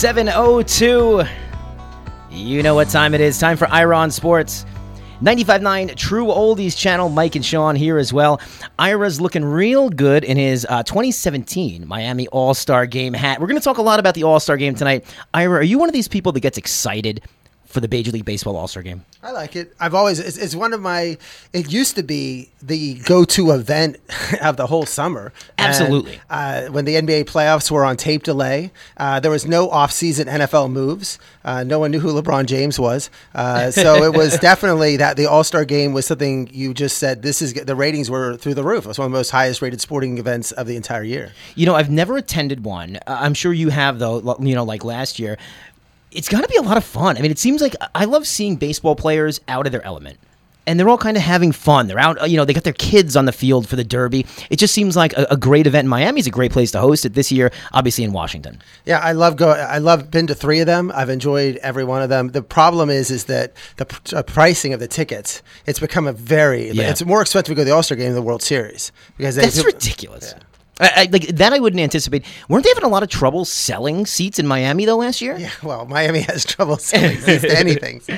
702. You know what time it is. Time for Ira on Sports. 95.9 True Oldies channel. Mike and Sean here as well. Ira's looking real good in his uh, 2017 Miami All Star Game hat. We're going to talk a lot about the All Star Game tonight. Ira, are you one of these people that gets excited for the Major League Baseball All Star Game? I like it. I've always it's, it's, one of my. It used to be the go-to event of the whole summer. Absolutely. And, uh, when the NBA playoffs were on tape delay, uh, there was no off-season NFL moves. Uh, no one knew who LeBron James was, uh, so it was definitely that the All Star Game was something you just said. This is the ratings were through the roof. It was one of the most highest-rated sporting events of the entire year. You know, I've never attended one. I'm sure you have though. You know, like last year it's got to be a lot of fun. I mean, it seems like I love seeing baseball players out of their element. And they're all kind of having fun. They're out, you know, they got their kids on the field for the Derby. It just seems like a, a great event. Miami's a great place to host it this year, obviously in Washington. Yeah, I love go. I love been to three of them. I've enjoyed every one of them. The problem is, is that the pr- uh, pricing of the tickets. It's become a very. Yeah. It's more expensive to go to the All Star game than the World Series because that's they, ridiculous. Yeah. I, I, like that, I wouldn't anticipate. Weren't they having a lot of trouble selling seats in Miami though last year? Yeah, well, Miami has trouble selling seats to anything.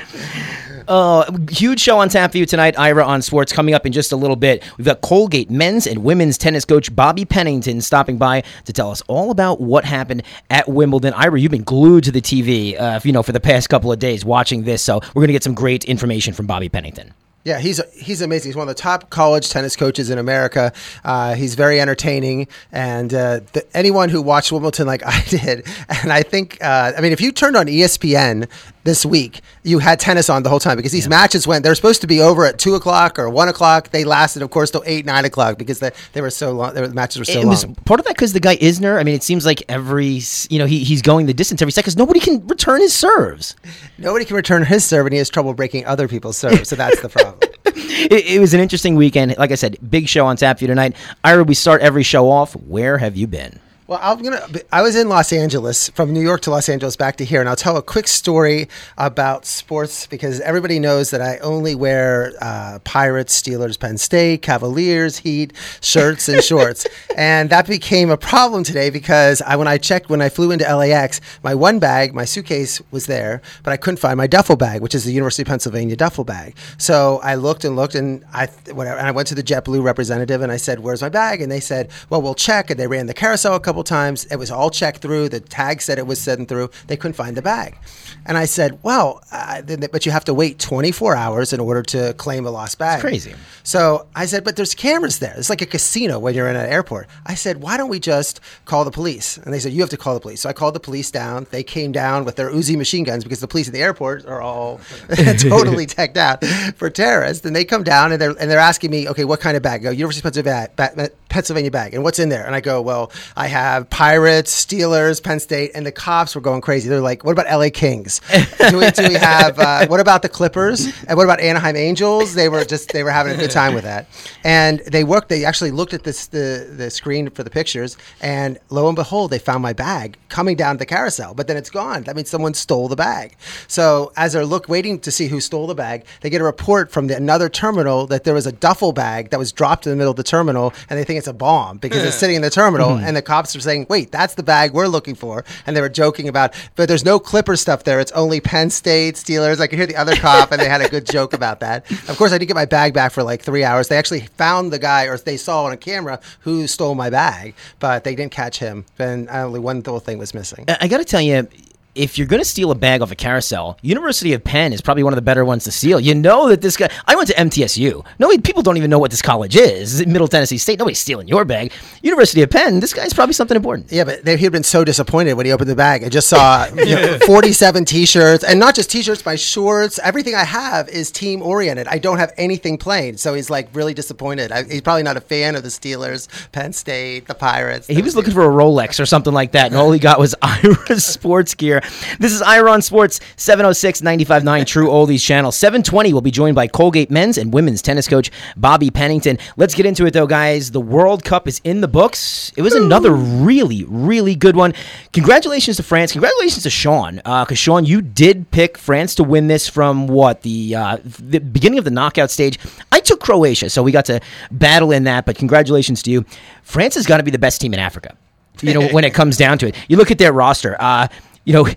Uh, huge show on tap for you tonight, Ira on sports. Coming up in just a little bit, we've got Colgate men's and women's tennis coach Bobby Pennington stopping by to tell us all about what happened at Wimbledon. Ira, you've been glued to the TV, uh, you know, for the past couple of days watching this, so we're going to get some great information from Bobby Pennington. Yeah, he's he's amazing. He's one of the top college tennis coaches in America. Uh, he's very entertaining, and uh, the, anyone who watched Wimbledon like I did, and I think, uh, I mean, if you turned on ESPN this week, you had tennis on the whole time because these yeah. matches went. They're supposed to be over at two o'clock or one o'clock. They lasted, of course, till eight nine o'clock because they, they were so long. The matches were so it long. Was part of that because the guy Isner. I mean, it seems like every you know he, he's going the distance every second because nobody can return his serves. Nobody can return his serve, and he has trouble breaking other people's serves. So that's the problem. it, it, was an interesting weekend. Like I said, big show on tap for you tonight. Ira, we start every show off. Where have you been? Well, I'm gonna. I was in Los Angeles from New York to Los Angeles back to here, and I'll tell a quick story about sports because everybody knows that I only wear uh, Pirates, Steelers, Penn State, Cavaliers, Heat shirts and shorts, and that became a problem today because I, when I checked when I flew into LAX, my one bag, my suitcase was there, but I couldn't find my duffel bag, which is the University of Pennsylvania duffel bag. So I looked and looked, and I whatever, and I went to the JetBlue representative and I said, "Where's my bag?" And they said, "Well, we'll check." And they ran the carousel a couple couple times. It was all checked through. The tag said it was sent through. They couldn't find the bag. And I said, well, uh, but you have to wait 24 hours in order to claim a lost bag. It's crazy. So I said, but there's cameras there. It's like a casino when you're in an airport. I said, why don't we just call the police? And they said, you have to call the police. So I called the police down. They came down with their Uzi machine guns because the police at the airport are all totally teched out for terrorists. And they come down and they're, and they're asking me, okay, what kind of bag? I go, University of Pennsylvania, Pennsylvania bag. And what's in there? And I go, well, I have Pirates, Steelers, Penn State. And the cops were going crazy. They're like, what about LA Kings? do, we, do we have, uh, what about the Clippers? And what about Anaheim Angels? They were just, they were having a good time with that. And they worked, they actually looked at this, the, the screen for the pictures. And lo and behold, they found my bag coming down the carousel, but then it's gone. That means someone stole the bag. So as they're look waiting to see who stole the bag, they get a report from the, another terminal that there was a duffel bag that was dropped in the middle of the terminal, and they think it's a bomb because it's sitting in the terminal. Mm-hmm. And the cops are saying, "Wait, that's the bag we're looking for." And they were joking about, but there's no Clipper stuff there. It's only Penn State Steelers. I could hear the other cop, and they had a good joke about that. Of course, I didn't get my bag back for like three hours. They actually found the guy, or they saw on a camera who stole my bag, but they didn't catch him. And only one little thing was missing. I got to tell you, if you're going to steal a bag off a carousel, University of Penn is probably one of the better ones to steal. You know that this guy. I went to MTSU. No, people don't even know what this college is. Middle Tennessee State. Nobody's stealing your bag. University of Penn. This guy's probably something important. Yeah, but they, he'd been so disappointed when he opened the bag. I just saw you know, 47 T-shirts, and not just T-shirts, my shorts. Everything I have is team oriented. I don't have anything plain. So he's like really disappointed. I, he's probably not a fan of the Steelers, Penn State, the Pirates. He was looking for a Rolex or something like that, and all he got was Ira's sports gear. This is Ira on Sports 706 959 True Oldies channel. 720 will be joined by Colgate men's and women's tennis coach Bobby Pennington. Let's get into it though, guys. The World Cup is in the books. It was another really, really good one. Congratulations to France. Congratulations to Sean. Because uh, Sean, you did pick France to win this from what the uh, the beginning of the knockout stage. I took Croatia, so we got to battle in that. But congratulations to you. France has got to be the best team in Africa. You know, when it comes down to it, you look at their roster. Uh, you know,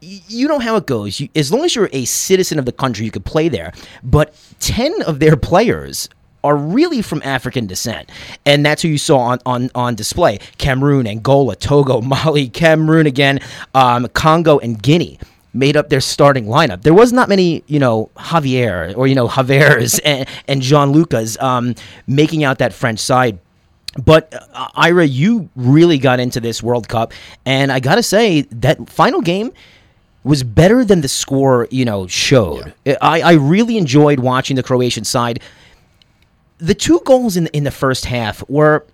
you know how it goes. You, as long as you're a citizen of the country, you could play there. But 10 of their players are really from African descent. And that's who you saw on, on, on display Cameroon, Angola, Togo, Mali, Cameroon again, um, Congo, and Guinea made up their starting lineup. There was not many, you know, Javier or, you know, Javier's and, and Jean Lucas um, making out that French side. But uh, Ira, you really got into this World Cup, and I gotta say that final game was better than the score, you know, showed. Yeah. I, I really enjoyed watching the Croatian side. The two goals in in the first half were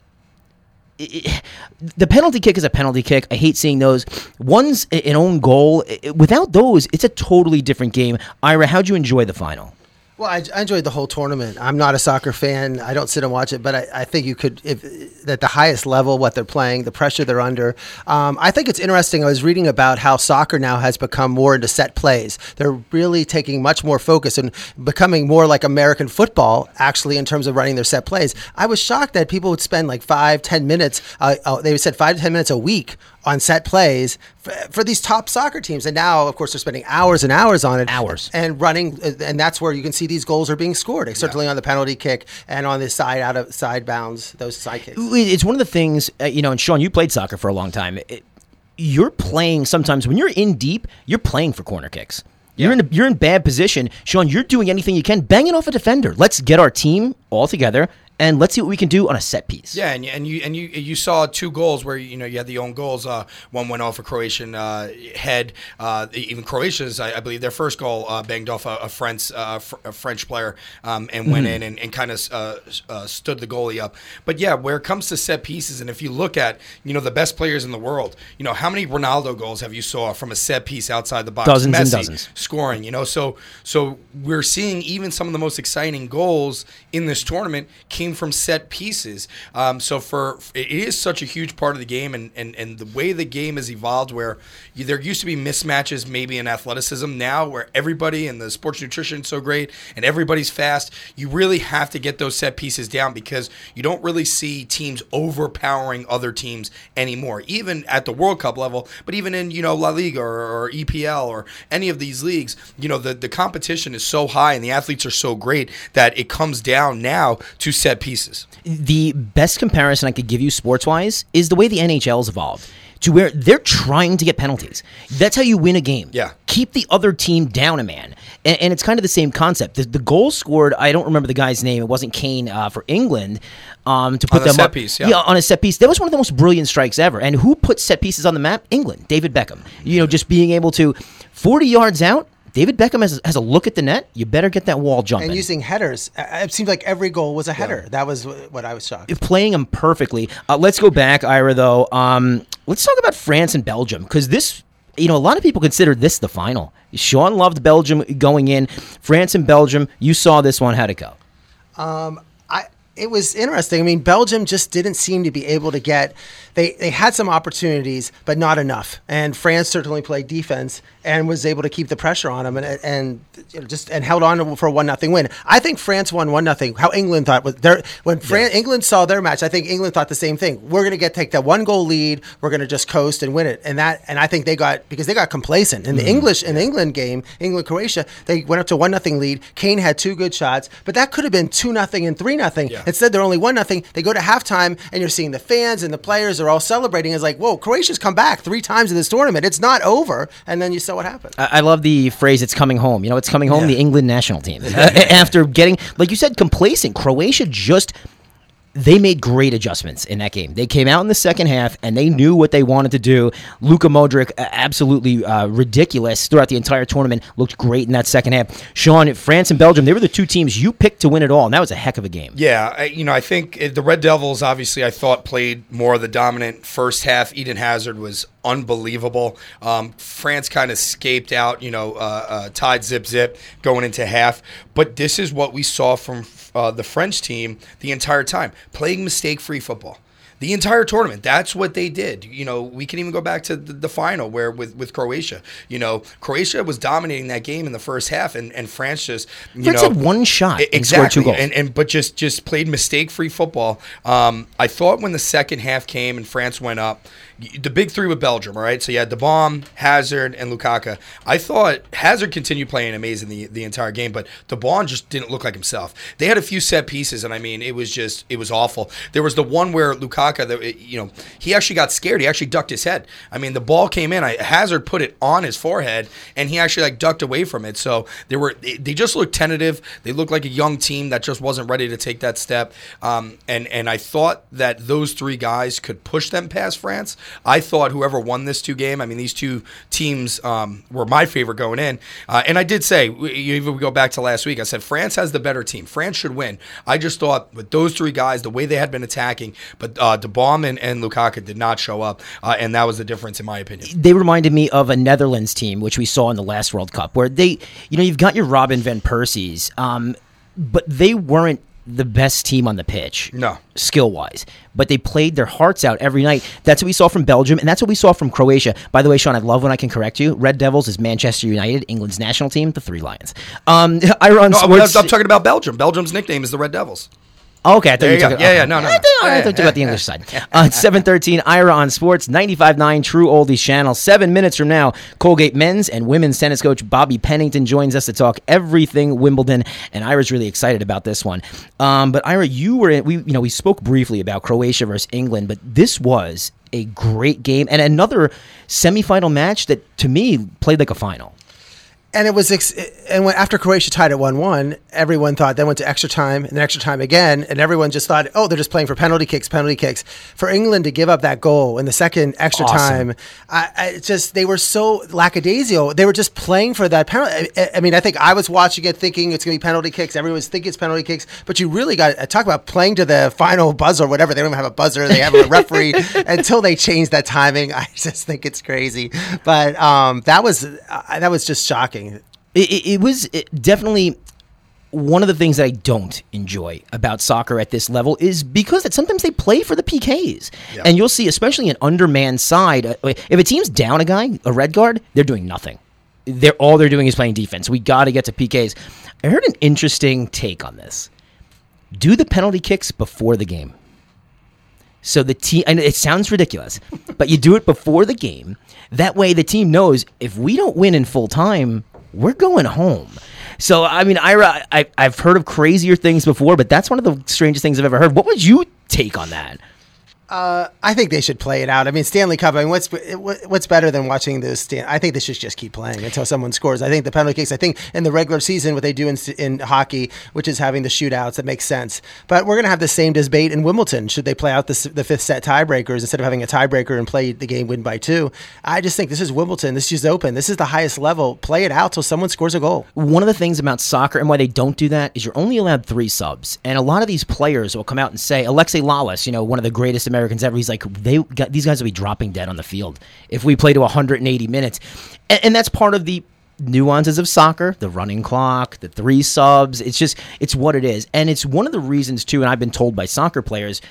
the penalty kick is a penalty kick. I hate seeing those. One's an own goal. Without those, it's a totally different game. Ira, how'd you enjoy the final? Well, I, I, enjoyed the whole tournament. I'm not a soccer fan. I don't sit and watch it, but I, I think you could, if, at the highest level, what they're playing, the pressure they're under. Um, I think it's interesting. I was reading about how soccer now has become more into set plays. They're really taking much more focus and becoming more like American football, actually, in terms of running their set plays. I was shocked that people would spend like five, ten minutes. Uh, uh, they said five to ten minutes a week on set plays for, for, these top soccer teams. And now, of course, they're spending hours and hours on it. Hours. And running. And that's where you can see these goals are being scored, certainly yeah. on the penalty kick and on the side out of side bounds, those side kicks. It's one of the things, uh, you know, and Sean, you played soccer for a long time. It, you're playing sometimes when you're in deep, you're playing for corner kicks. You're in a, you're in bad position, Sean. You're doing anything you can, banging off a defender. Let's get our team all together and let's see what we can do on a set piece. Yeah, and, and you and you you saw two goals where you know you had the own goals. Uh, one went off a Croatian uh, head. Uh, even Croatia's, I, I, believe, their first goal uh, banged off a, a French uh, a French player um, and went mm-hmm. in and, and kind of uh, stood the goalie up. But yeah, where it comes to set pieces, and if you look at you know the best players in the world, you know how many Ronaldo goals have you saw from a set piece outside the box? Dozens Messi and dozens scoring. You know, so so we're seeing even some of the most exciting goals in this tournament came from set pieces. Um, so for it is such a huge part of the game, and, and, and the way the game has evolved, where you, there used to be mismatches maybe in athleticism. Now, where everybody and the sports nutrition is so great and everybody's fast, you really have to get those set pieces down because you don't really see teams overpowering other teams anymore, even at the World Cup level, but even in you know La Liga or, or EPL or any of these leagues, you know the the competition is so high and the athletes are so great that it comes down now to set pieces. The best comparison I could give you sports wise is the way the NHL's evolved to where they're trying to get penalties. That's how you win a game. Yeah. Keep the other team down a man. And, and it's kind of the same concept. The, the, goal scored, I don't remember the guy's name. It wasn't Kane uh, for England. Um, to put on them set up, piece, yeah. yeah, on a set piece. That was one of the most brilliant strikes ever. And who put set pieces on the map? England, David Beckham. You know, just being able to 40 yards out, David Beckham has, has a look at the net. You better get that wall jumping. And using headers. It seems like every goal was a header. Yeah. That was what I was shocked. If playing them perfectly. Uh, let's go back, Ira, though. Um, let's talk about France and Belgium because this, you know, a lot of people consider this the final. Sean loved Belgium going in. France and Belgium, you saw this one. How'd it go? Um, I, it was interesting. I mean, Belgium just didn't seem to be able to get they they had some opportunities, but not enough. And France certainly played defense and was able to keep the pressure on them and and you know, just and held on for a one nothing win. I think France won one nothing. How England thought was their when yeah. England saw their match, I think England thought the same thing. We're going to get take that one goal lead. We're going to just coast and win it. And that and I think they got because they got complacent in the mm. English in the England game, England Croatia. They went up to one nothing lead. Kane had two good shots, but that could have been two nothing and three nothing. Yeah. Instead, they're only one nothing. They go to halftime, and you're seeing the fans and the players are all celebrating. It's like, whoa, Croatia's come back three times in this tournament. It's not over. And then you saw what happened. I, I love the phrase, it's coming home. You know, it's coming home, yeah. the England national team. After getting, like you said, complacent, Croatia just they made great adjustments in that game. They came out in the second half and they knew what they wanted to do. Luka Modric, absolutely uh, ridiculous throughout the entire tournament, looked great in that second half. Sean, France and Belgium, they were the two teams you picked to win it all, and that was a heck of a game. Yeah, I, you know, I think the Red Devils obviously I thought played more of the dominant first half. Eden Hazard was unbelievable. Um, France kind of escaped out, you know, uh, uh, tied zip zip going into half. But this is what we saw from uh, the French team the entire time, playing mistake free football the entire tournament. That's what they did. You know, we can even go back to the, the, final where with, with Croatia. You know, Croatia was dominating that game in the first half, and, and France just you France know had one shot exactly, and, and, and but just just played mistake free football. Um, I thought when the second half came and France went up, the big three with Belgium, all right? So you had De Bruyne, Hazard, and Lukaku. I thought Hazard continued playing amazing the, the entire game, but De Bruyne just didn't look like himself. They had a few set pieces, and I mean, it was just it was awful. There was the one where Lukaku, the, you know, he actually got scared. He actually ducked his head. I mean, the ball came in. I, Hazard put it on his forehead, and he actually like ducked away from it. So they were they, they just looked tentative. They looked like a young team that just wasn't ready to take that step. Um, and and I thought that those three guys could push them past France. I thought whoever won this two game, I mean, these two teams um, were my favorite going in. Uh, and I did say, even we go back to last week, I said France has the better team. France should win. I just thought with those three guys, the way they had been attacking, but uh, De Bruyne and, and Lukaku did not show up, uh, and that was the difference in my opinion. They reminded me of a Netherlands team, which we saw in the last World Cup, where they, you know, you've got your Robin van Persies, um, but they weren't the best team on the pitch. No. Skill wise. But they played their hearts out every night. That's what we saw from Belgium, and that's what we saw from Croatia. By the way, Sean, I love when I can correct you. Red Devils is Manchester United, England's national team, the Three Lions. Um, Iron No, I'm, Sports. I'm talking about Belgium. Belgium's nickname is the Red Devils. Oh, okay, I thought you you were talking. Yeah, okay. yeah, no, no, I no. thought, I thought you were about the English side. Uh, Seven thirteen, Ira on Sports, 95.9 True Oldies channel. Seven minutes from now, Colgate men's and women's tennis coach Bobby Pennington joins us to talk everything Wimbledon, and Ira's really excited about this one. Um, but Ira, you were in, we you know we spoke briefly about Croatia versus England, but this was a great game and another semifinal match that to me played like a final. And it was, ex- and when, after Croatia tied at one-one, everyone thought then went to extra time and extra time again, and everyone just thought, oh, they're just playing for penalty kicks, penalty kicks. For England to give up that goal in the second extra Awesome. time, I, I just they were so lackadaisical. They were just playing for that penalty. I, I mean, I think I was watching it thinking it's going to be penalty kicks. Everyone's thinking it's penalty kicks, but you really got to talk about playing to the final buzzer, or whatever. They don't even have a buzzer. They have a referee until they change that timing. I just think it's crazy. But um, that was uh, that was just shocking. It, it, it was it definitely one of the things that I don't enjoy about soccer at this level is because that sometimes they play for the PKs, and you'll see, especially an undermanned side, uh, if a team's down a guy, a red card, they're doing nothing. They're all they're doing is playing defense. We got to get to PKs. I heard an interesting take on this. Do the penalty kicks before the game. So the team, and it sounds ridiculous, but you do it before the game. That way, the team knows if we don't win in full time, we're going home. So, I mean, Ira, I, I've heard of crazier things before, but that's one of the strangest things I've ever heard. What would you take on that? Uh, I think they should play it out. I mean, Stanley Cup. I mean, what's what's better than watching this? Stan- I think they should just keep playing until someone scores. I think the penalty kicks. I think in the regular season, what they do in, in hockey, which is having the shootouts, that makes sense. But we're going to have the same debate in Wimbledon. Should they play out the, the fifth set tiebreakers instead of having a tiebreaker and play the game win by two? I just think this is Wimbledon. This is open. This is the highest level. Play it out till someone scores a goal. One of the things about soccer and why they don't do that is you're only allowed three subs. And a lot of these players will come out and say, Alexi Lalas, you know, one of the greatest Americans ever, he's like, they got, these guys will be dropping dead on the field if we play to 180 minutes. And, and that's part of the nuances of soccer, the running clock, the three subs. It's just, it's what it is. And it's one of the reasons, too, and I've been told by soccer players,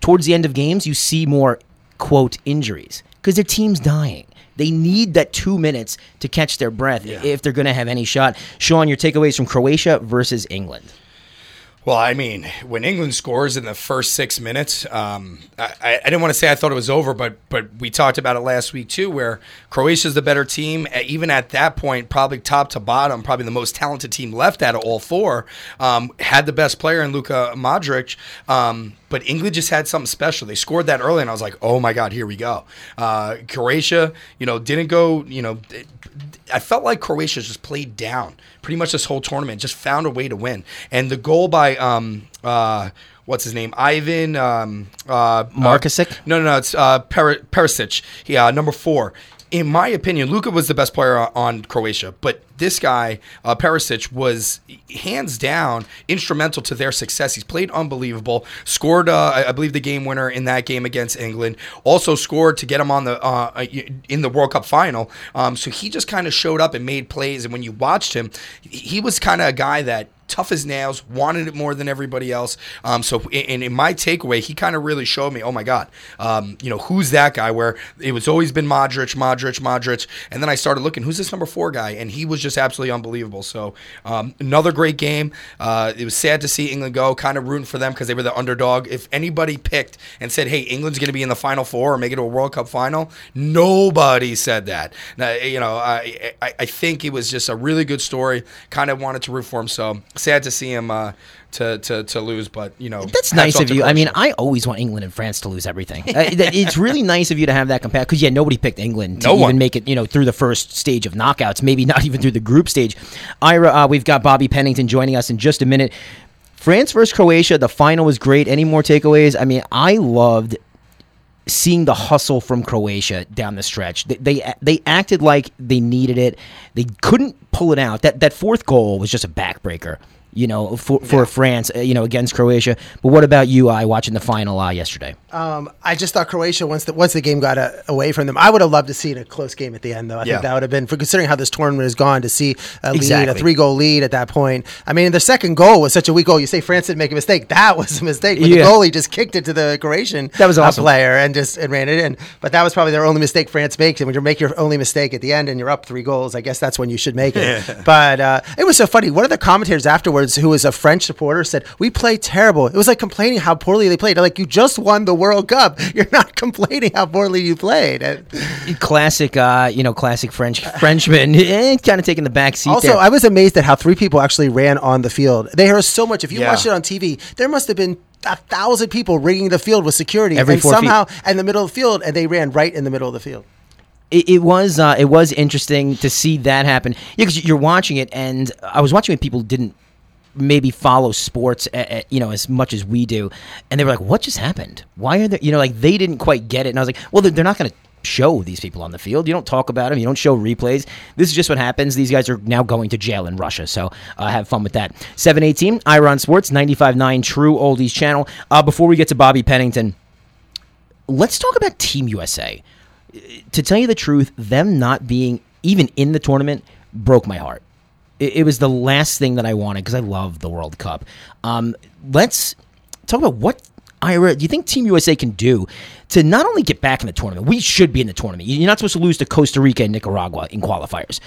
towards the end of games, you see more, quote, injuries because their team's dying. They need that two minutes to catch their breath if they're going to have any shot. Sean, your takeaways from Croatia versus England. Well, I mean, when England scores in the first six minutes, um, I, I didn't want to say I thought it was over, but but we talked about it last week too, where Croatia's the better team. Even at that point, probably top to bottom, probably the most talented team left out of all four. Um, had the best player in Luka Modric. Um, but England just had something special. They scored that early, and I was like, "Oh my God, here we go." Uh, Croatia, you know, didn't go. You know, it- I felt like Croatia just played down pretty much this whole tournament. Just found a way to win, and the goal by um uh what's his name Ivan um uh Markusic? uh, no, no, no, it's uh Per- Perisic. Yeah, number four. In my opinion, Luka was the best player on Croatia, but this guy, uh, Perisic, was hands down instrumental to their success. He's played unbelievable. Scored, uh, I believe, the game winner in that game against England. Also scored to get him on the uh, in the World Cup final. Um, so he just kind of showed up and made plays. And when you watched him, he was kind of a guy that tough as nails, wanted it more than everybody else. Um, so, in, in my takeaway, he kind of really showed me, oh my God, um, you know, who's that guy? Where it was always been Modric, Modric, Modric. And then I started looking, who's this number four guy? And he was just absolutely unbelievable. So, um, another great game. Uh, it was sad to see England go, kind of rooting for them because they were the underdog. If anybody picked and said, hey, England's going to be in the final four or make it to a World Cup final, nobody said that. Now, you know, I, I, I think it was just a really good story. Kind of wanted to root for him. So sad to see him. Uh, to, to, to lose, but you know that's nice of you. I mean, I always want England and France to lose everything. uh, it's really nice of you to have that compare because yeah, nobody picked England to No even one. make it you know through the first stage of knockouts, maybe not even through the group stage. Ira, uh, we've got Bobby Pennington joining us in just a minute. France versus Croatia, the final was great. Any more takeaways? I mean, I loved seeing the hustle from Croatia down the stretch. They, they they acted like they needed it. They couldn't pull it out. That that fourth goal was just a backbreaker. You know, for for France, uh, you know, against Croatia. But what about you? I watching the final uh, yesterday. Um, I just thought Croatia once the once the game got uh, away from them, I would have loved to see a close game at the end. Though I Yeah. think that would have been for considering how this tournament has gone to see a lead, Exactly. a three goal lead at that point. I mean, the second goal was such a weak goal. You say France didn't make a mistake. That was a mistake. But Yeah. the goalie just kicked it to the Croatian That was uh, awesome. player and just and ran it in. But that was probably their only mistake France makes. And when you make your only mistake at the end and you're up three goals, I guess that's when you should make it. but uh, it was so funny. One of the commentators afterwards, who was a French supporter, said, "We played terrible." It was like complaining how poorly they played. Like you just won the World Cup. You're not complaining how poorly you played. And Classic, uh, you know, classic French Frenchman, eh, kind of taking the back seat. also, there. I was amazed at how three people actually ran on the field. They heard so much. If you Yeah. watched it on TV, there must have been a thousand people ringing the field with security, Every and four feet. somehow in the middle of the field, and they ran right in the middle of the field. it, it was uh, it was interesting to see that happen. Yeah, because you're watching it, and I was watching it. people didn't maybe follow sports, uh, uh, you know, as much as we do, and they were like, "What just happened? Why are there?" You know, like they didn't quite get it, and I was like, "Well, they're, they're not going to." Show these people on the field. You don't talk about them. You don't show replays. This is just what happens. These guys are now going to jail in Russia. So uh, have fun with that. 718, Ira on Sports, 95.9 True Oldies channel. Uh, before we get to Bobby Pennington, let's talk about Team USA to tell you the truth, them not being even in the tournament broke my heart. It, it was the last thing that I wanted because I love the World Cup. Um, let's talk about what Ira. Do you think Team USA can do to not only get back in the tournament? We should be in the tournament. You're not supposed to lose to Costa Rica and Nicaragua in qualifiers.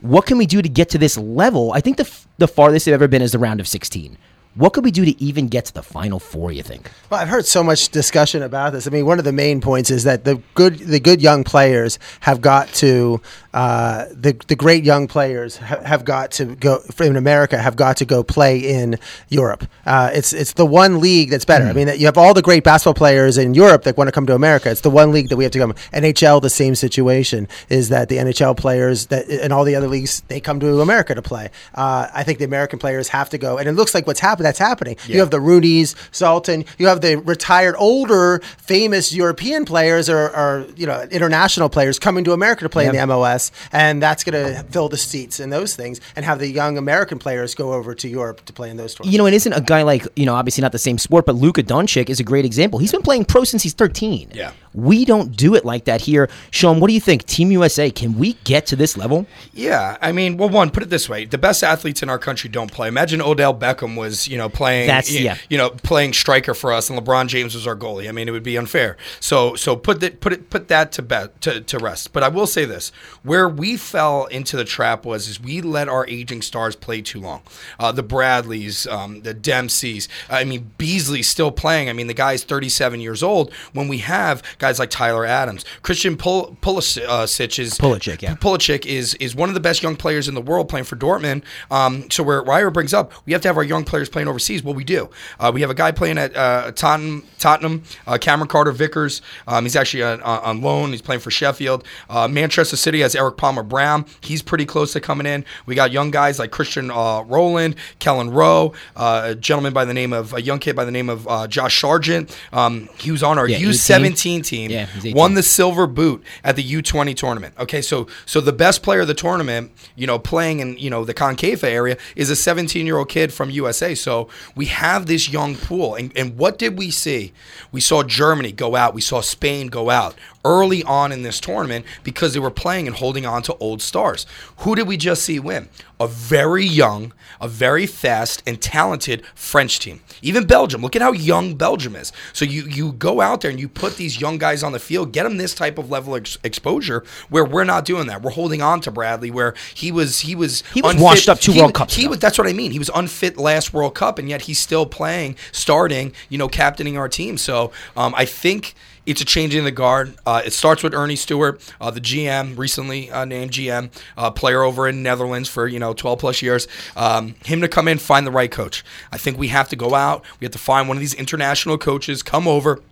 What can we do to get to this level? I think the f- the farthest they've ever been is the round of 16. What could we do to even get to the final four? You think? Well, I've heard so much discussion about this. I mean, one of the main points is that the good, the good young players have got to, uh, the the great young players ha- have got to go in America have got to go play in Europe. Uh, it's it's the one league that's better. I mean, you have all the great basketball players in Europe that want to come to America. It's the one league that we have to come. NHL, the same situation is that the NHL players that and all the other leagues they come to America to play. Uh, I think the American players have to go, and it looks like what's happened. That's happening. You have the Rooney's, Zlatan. You have the retired, older, famous European players or, or you know international players coming to America to play in the MLS, and that's going to fill the seats and those things, and have the young American players go over to Europe to play in those tournaments. You know, it isn't a guy like, you know, obviously not the same sport, but Luka Doncic is a great example. He's been playing pro since he's 13. Yeah. We don't do it like that here. Sean, what do you think? Team USA, can we get to this level? Yeah, I mean, well, one, put it this way: the best athletes in our country don't play. Imagine Odell Beckham was, you know, playing, That's- you, yeah. you know, playing striker for us, and LeBron James was our goalie. I mean, it would be unfair. So, so put that, put it, put that to bet to, to rest. But I will say this: where we fell into the trap was is we let our aging stars play too long. Uh, the Bradleys, um, the Dempseys. I mean, Beasley's still playing. I mean, the guy's 37 years old. When we have guys like Tyler Adams, Christian Pul- Pulisic is Pulisic, yeah. Pulisic is is one of the best young players in the world playing for Dortmund. Um, so where Ryder brings up, we have to have our young players playing overseas. Well, we do. Uh, we have a guy playing at uh, Tottenham, Tottenham uh, Cameron Carter Vickers. Um, he's actually on, on loan. He's playing for Sheffield. Uh, Manchester City has Erik Palmer Brown. He's pretty close to coming in. We got young guys like Christian uh, Rowland, Kellen Rowe, uh, a gentleman by the name of a young kid by the name of uh, Josh Sargent. Um, he was on our Yeah, 18. U17 team. Yeah, won the silver boot at the U20 tournament. Okay, so so the best player of the tournament, you know, playing in you know the CONCACAF area is a 17 year old kid from USA. So we have this young pool, and and what did we see? We saw Germany go out. We saw Spain go out early on in this tournament because they were playing and holding on to old stars. Who did we just see win? A very young, a very fast and talented French team. Even Belgium. Look at how young Belgium is. So you you go out there and you put these young guys on the field, get them this type of level of ex- exposure where we're not doing that. We're holding on to Bradley where he was he was He was washed up two he, World Cups He was that's what I mean. He was unfit last World Cup, and yet he's still playing, starting, you know, captaining our team. So um, I think it's a change in the guard. Uh, it starts with Earnie Stewart, uh, the GM, recently uh, named GM, uh, player over in Netherlands for you know 12 plus years. Um, him to come in, find the right coach. I think we have to go out. We have to find one of these international coaches, come over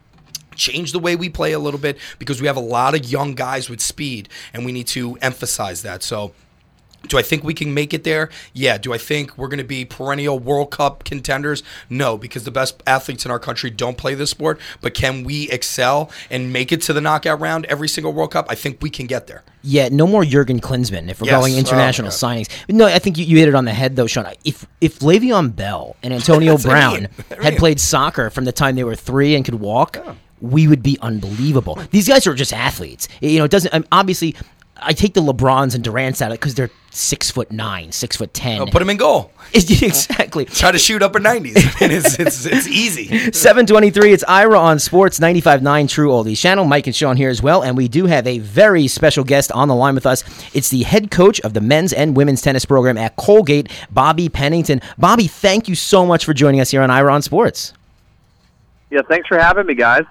change the way we play a little bit because we have a lot of young guys with speed and we need to emphasize that. So do I think we can make it there? Yeah. Do I think we're going to be perennial World Cup contenders? No, because the best athletes in our country don't play this sport. But can we excel and make it to the knockout round every single World Cup? I think we can get there. Yeah, no more Jurgen Klinsmann if we're Yes. going Oh, international God. signings. No, I think you, you hit it on the head though, Sean. If if Le'Veon Bell and Antonio I Brown mean. I had played soccer from the time they were three and could walk, we would be unbelievable. These guys are just athletes. You know, it doesn't. um, obviously, I take the LeBrons and Durant's out of it because they're six foot nine, six foot ten. Oh, put them in goal. exactly. Try to shoot upper 90s. it's, it's, it's easy. 723, it's Ira on Sports 95.9 True Oldies channel. Mike and Sean here as well. And we do have a very special guest on the line with us. It's the head coach of the men's and women's tennis program at Colgate, Bobby Pennington. Bobby, thank you so much for joining us here on Ira on Sports. Yeah, thanks for having me, guys.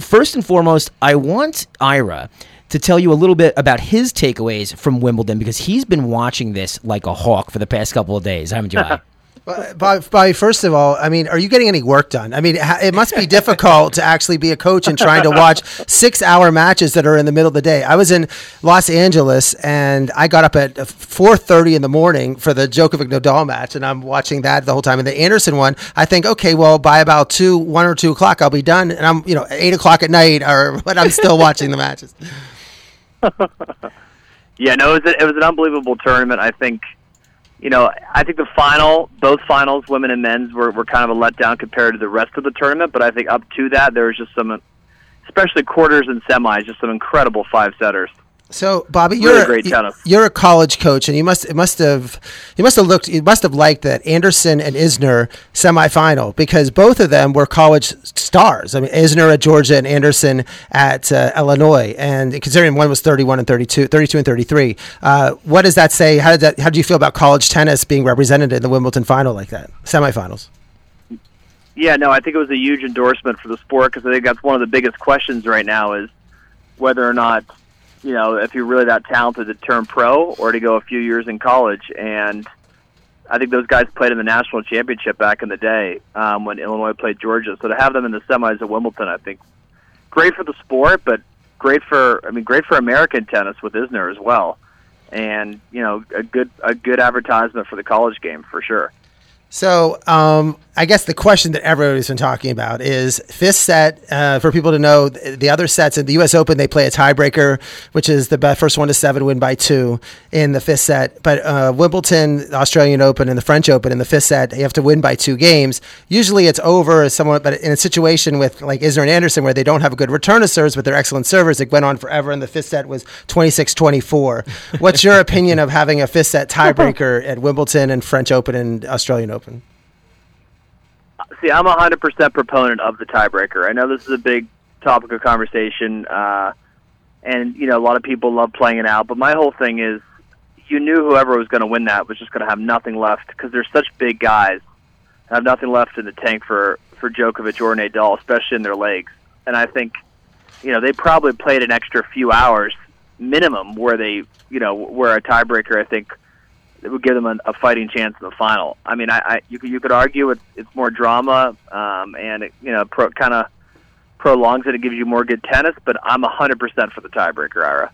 First and foremost, I want Ira to tell you a little bit about his takeaways from Wimbledon because he's been watching this like a hawk for the past couple of days, haven't you? I? Well, Bobby, Bobby, first of all, I mean, are you getting any work done? I mean, it must be difficult to actually be a coach and trying to watch six-hour matches that are in the middle of the day. I was in Los Angeles and I got up at 4:30 in the morning for the Djokovic Nadal match, and I'm watching that the whole time. And the Anderson one, I think, okay, well, by about two, one or two o'clock, I'll be done, and I'm, you know, eight o'clock at night, or but I'm still watching the matches. Yeah, no, it was, a, it was an unbelievable tournament. I think, you know, I think the final, both finals, women and men's, were, were kind of a letdown compared to the rest of the tournament. But I think up to that, there was just some, especially quarters and semis, just some incredible five setters. So, Bobby, Really you're great tennis. you're a college coach, and you must it must have you must have looked you must have liked that Anderson and Isner semifinal because both of them were college stars. I mean, Isner at Georgia and Anderson at uh, Illinois, and considering one was 31 and 32, 32 and 33, uh, what does that say? How did that? How do you feel about college tennis being represented in the Wimbledon final like that, semifinals? Yeah, no, I think it was a huge endorsement for the sport because I think that's one of the biggest questions right now is whether or not, you know, if you're really that talented to turn pro or to go a few years in college. And I think those guys played in the national championship back in the day um, when Illinois played Georgia. So to have them in the semis at Wimbledon, I think great for the sport, but great for I mean great for American tennis with Isner as well. And you know, a good a good advertisement for the college game for sure. So, um, I guess the question that everybody's been talking about is fifth set. Uh, for people to know, the other sets in the U.S. Open, they play a tiebreaker, which is the first one to seven win by two in the fifth set. But uh, Wimbledon, Australian Open, and the French Open in the fifth set, you have to win by two games. Usually, it's over but in a situation with like Isner and Anderson, where they don't have a good return of serves, but they're excellent servers, it went on forever, and the fifth set was 26-24. What's your opinion of having a fifth set tiebreaker at Wimbledon and French Open and Australian Open? See, I'm a hundred percent proponent of the tiebreaker. I know this is a big topic of conversation, uh, and you know a lot of people love playing it out. But my whole thing is, you knew whoever was going to win that was just going to have nothing left because they're such big guys, have nothing left in the tank for for Djokovic or Nadal, especially in their legs. And I think, you know, they probably played an extra few hours minimum where they, you know, where a tiebreaker I think it would give them a, a fighting chance in the final. I mean, I, I you could you could argue it's it's more drama, um, and it, you know, pro, kind of prolongs it. It gives you more good tennis, but I'm hundred percent for the tiebreaker, Ira.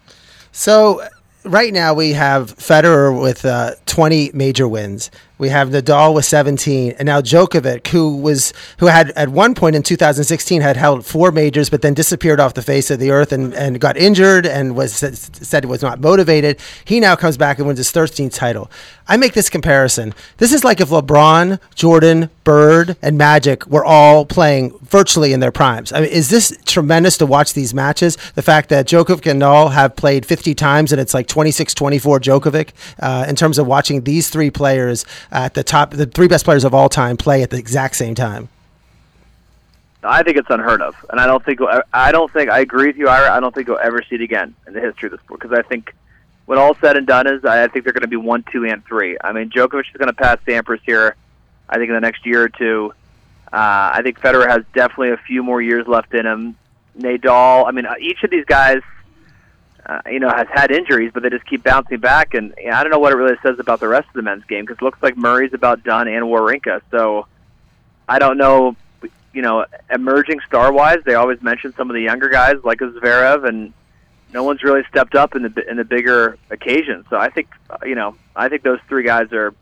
So right now we have Federer with uh, 20 major wins. We have Nadal with 17, and now Djokovic, who was who had at one point in 2016 had held four majors, but then disappeared off the face of the earth and, and got injured and was said was not motivated. He now comes back and wins his 13th title. I make this comparison. This is like if LeBron, Jordan, Bird, and Magic were all playing virtually in their primes. I mean, is this tremendous to watch these matches? The fact that Djokovic and Nadal have played 50 times and it's like 26-24 Djokovic uh, in terms of watching these three players at the top, the three best players of all time play at the exact same time. I think it's unheard of, and I don't think I don't think I agree with you, Ira. I don't think we'll ever see it again in the history of the sport because I think when all said and done is I think they're going to be one, two, and three. I mean, Djokovic is going to pass Sampras here. I think in the next year or two. Uh, I think Federer has definitely a few more years left in him. Nadal. I mean, each of these guys uh, you know, has had injuries, but they just keep bouncing back. And you know, I don't know what it really says about the rest of the men's game because it looks like Murray's about done and Wawrinka. So I don't know, you know, emerging star wise, they always mention some of the younger guys like Zverev, and no one's really stepped up in the in the bigger occasions. So I think, uh, you know, I think those three guys are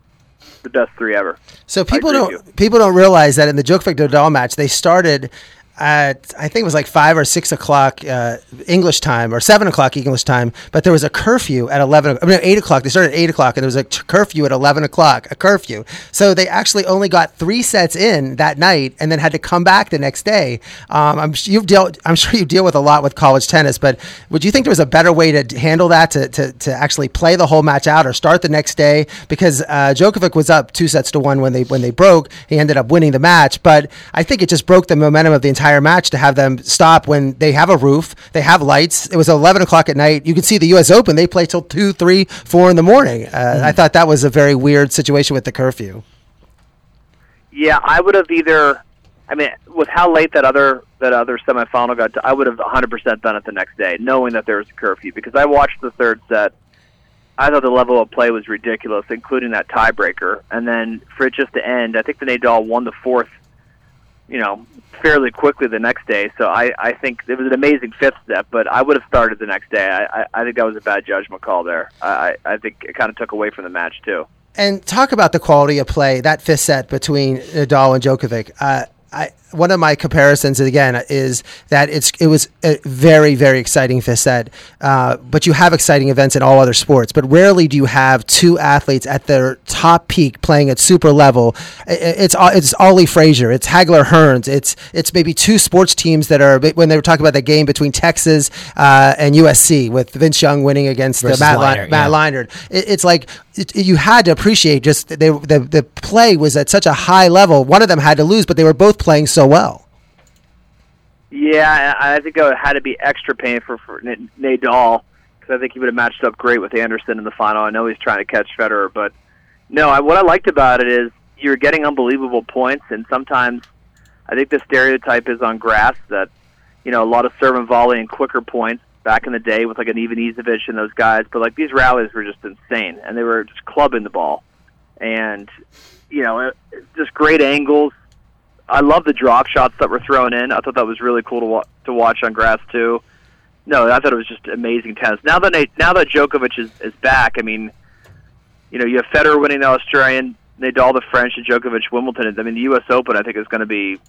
the best three ever. So people don't people don't realize that in the Djokovic Nadal match, they started at I think it was like five or six o'clock uh, English time or seven o'clock English time, but there was a curfew at eleven. I mean, eight o'clock. They started at eight o'clock, and there was a curfew at eleven o'clock. A curfew. So they actually only got three sets in that night, and then had to come back the next day. Um, I'm you've dealt. I'm sure you deal with a lot with college tennis, but would you think there was a better way to handle that to to, to actually play the whole match out or start the next day? Because uh, Djokovic was up two sets to one when they when they broke. He ended up winning the match, but I think it just broke the momentum of the entire entire match to have them stop when they have a roof, they have lights. It was 11 o'clock at night. You can see the U.S. Open, they play till 2, 3, 4 in the morning. Uh, mm-hmm. I thought that was a very weird situation with the curfew. Yeah, I would have either. I mean, with how late that other that other semifinal got, to, I would have 100% done it the next day, knowing that there was a curfew. Because I watched the third set, I thought the level of play was ridiculous, including that tiebreaker. And then for it just to end, I think the Nadal won the fourth you know, fairly quickly the next day. So I, I think it was an amazing fifth step, but I would have started the next day. I, I, I think that was a bad judgment call there. I, I think it kind of took away from the match too. And talk about the quality of play that fifth set between Nadal and Djokovic. Uh, I, one of my comparisons again is that it's it was a very very exciting set, uh, but you have exciting events in all other sports, but rarely do you have two athletes at their top peak playing at super level. It's it's Ali Frazier, it's Hagler Hearns, it's it's maybe two sports teams that are when they were talking about the game between Texas uh, and USC with Vince Young winning against Matt Leinart, Matt yeah. Leinart. It, it's like it, you had to appreciate just they, the the play was at such a high level. One of them had to lose, but they were both playing so well. Yeah, I think it had to be extra painful for Nadal because I think he would have matched up great with Anderson in the final. I know he's trying to catch Federer, but no, I, what I liked about it is you're getting unbelievable points, and sometimes I think the stereotype is on grass that you know a lot of serve and volley and quicker points back in the day with like an Ivanisevic and those guys, but like these rallies were just insane, and they were just clubbing the ball, and you know, it, just great angles. I love the drop shots that were thrown in. I thought that was really cool to wa- to watch on grass too. No, I thought it was just amazing tennis. Now that now that Djokovic is, is back, I mean, you know, you have Federer winning the Australian, Nadal the French, and Djokovic Wimbledon. I mean, the U.S. Open I think is going to be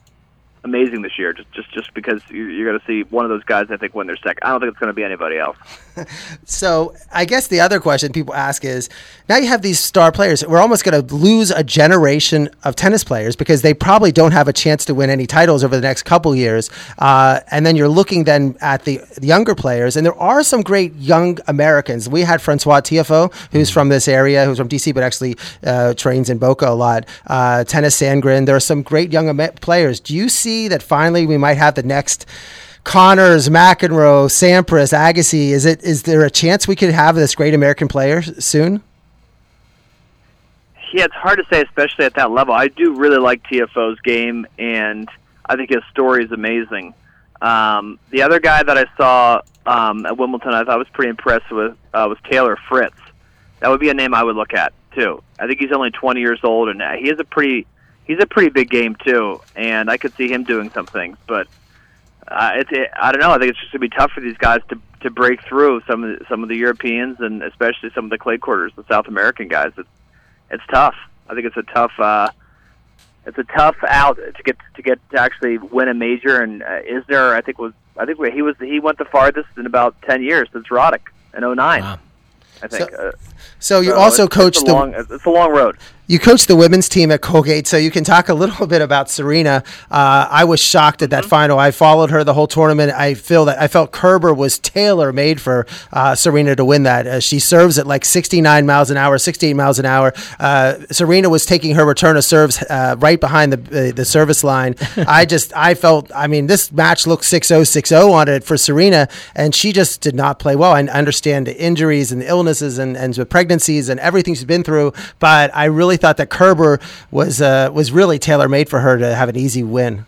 amazing this year, just just just because you're going to see one of those guys. I think win their second. I don't think it's going to be anybody else. so I guess the other question people ask is: now you have these star players. We're almost going to lose a generation of tennis players because they probably don't have a chance to win any titles over the next couple years. Uh, and then you're looking then at the, the, younger players, and there are some great young Americans. We had Francois Tiafoe, who's from this area, who's from DC, but actually uh, trains in Boca a lot. Uh, Tennys Sandgren. There are some great young players. Do you see that finally we might have the next Connors, McEnroe, Sampras, Agassi? Is it is there a chance we could have this great American player soon? Yeah, it's hard to say, especially at that level. I do really like Tiafoe's game, and I think his story is amazing. Um, the other guy that I saw um, at Wimbledon, I thought was pretty impressed with uh, was Taylor Fritz. That would be a name I would look at too. I think he's only 20 years old, and he has a pretty he's a pretty big game too, and I could see him doing some things. But uh, it's it, I don't know. I think it's just gonna be tough for these guys to to break through some of the, some of the Europeans and especially some of the clay courters, the South American guys. It's it's tough. I think it's a tough. Uh, it's a tough out to get to get to actually win a major. And uh, Isner, I think was I think he was he went the farthest in about ten years since Roddick in 09. Wow. I think. So- uh, So you so also it's, coached it's a the long, it's a long road. You coached the women's team at Colgate, so you can talk a little bit about Serena. Uh, I was shocked at Mm-hmm. that final. I followed her the whole tournament. I feel that I felt Kerber was tailor made for uh, Serena to win that. Uh, she serves at like 69 miles an hour, 68 miles an hour. Uh, Serena was taking her return of serves uh, right behind the uh, the service line. I just I felt I mean this match looked 6-0 6-0 on it for Serena, and she just did not play well. I understand the injuries and the illnesses and and the pregnancies and everything she's been through, but I really thought that Kerber was uh, was really tailor made for her to have an easy win.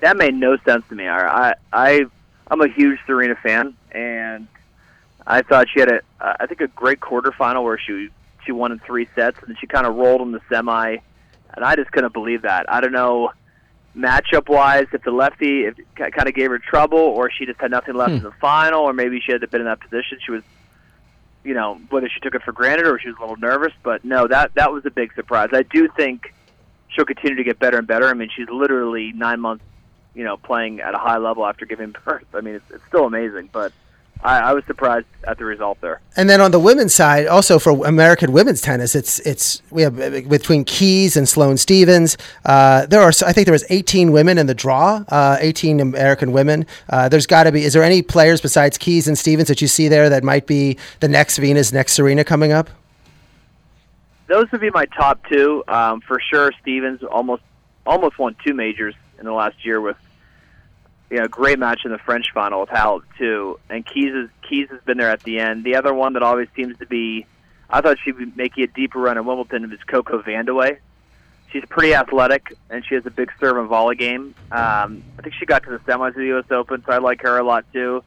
that made no sense to me. I I I'm a huge Serena fan, and I thought she had a uh, think a great quarterfinal where she she won in three sets, and then she kind of rolled in the semi, and I just couldn't believe that. I don't know matchup wise if the lefty if kind of gave her trouble, or she just had nothing left in the final, or maybe she had to been in that position. She was. You know whether she took it for granted or she was a little nervous, but no, that that was a big surprise. I do think she'll continue to get better and better. I mean, she's literally nine months you know, playing at a high level after giving birth. I mean, it's, it's still amazing, but I, I was surprised at the result there. And then on the women's side, also for American women's tennis, it's it's we have uh, between Keys and Sloane Stevens. Uh, there are I think there was 18 women in the draw, uh, 18 American women. Uh, there's got to be. Is there any players besides Keys and Stevens that you see there that might be the next Venus, next Serena coming up? Those would be my top two um, for sure. Stevens almost almost won two majors in the last year with you know, great match in the French final with Halep too. And Keys is, Keys has been there at the end. The other one that always seems to be, I thought she'd be making a deeper run at Wimbledon is Coco Vandeweghe. She's pretty athletic and she has a big serve and volley game. Um, I think she got to the semis of the U.S. Open, so I like her a lot too.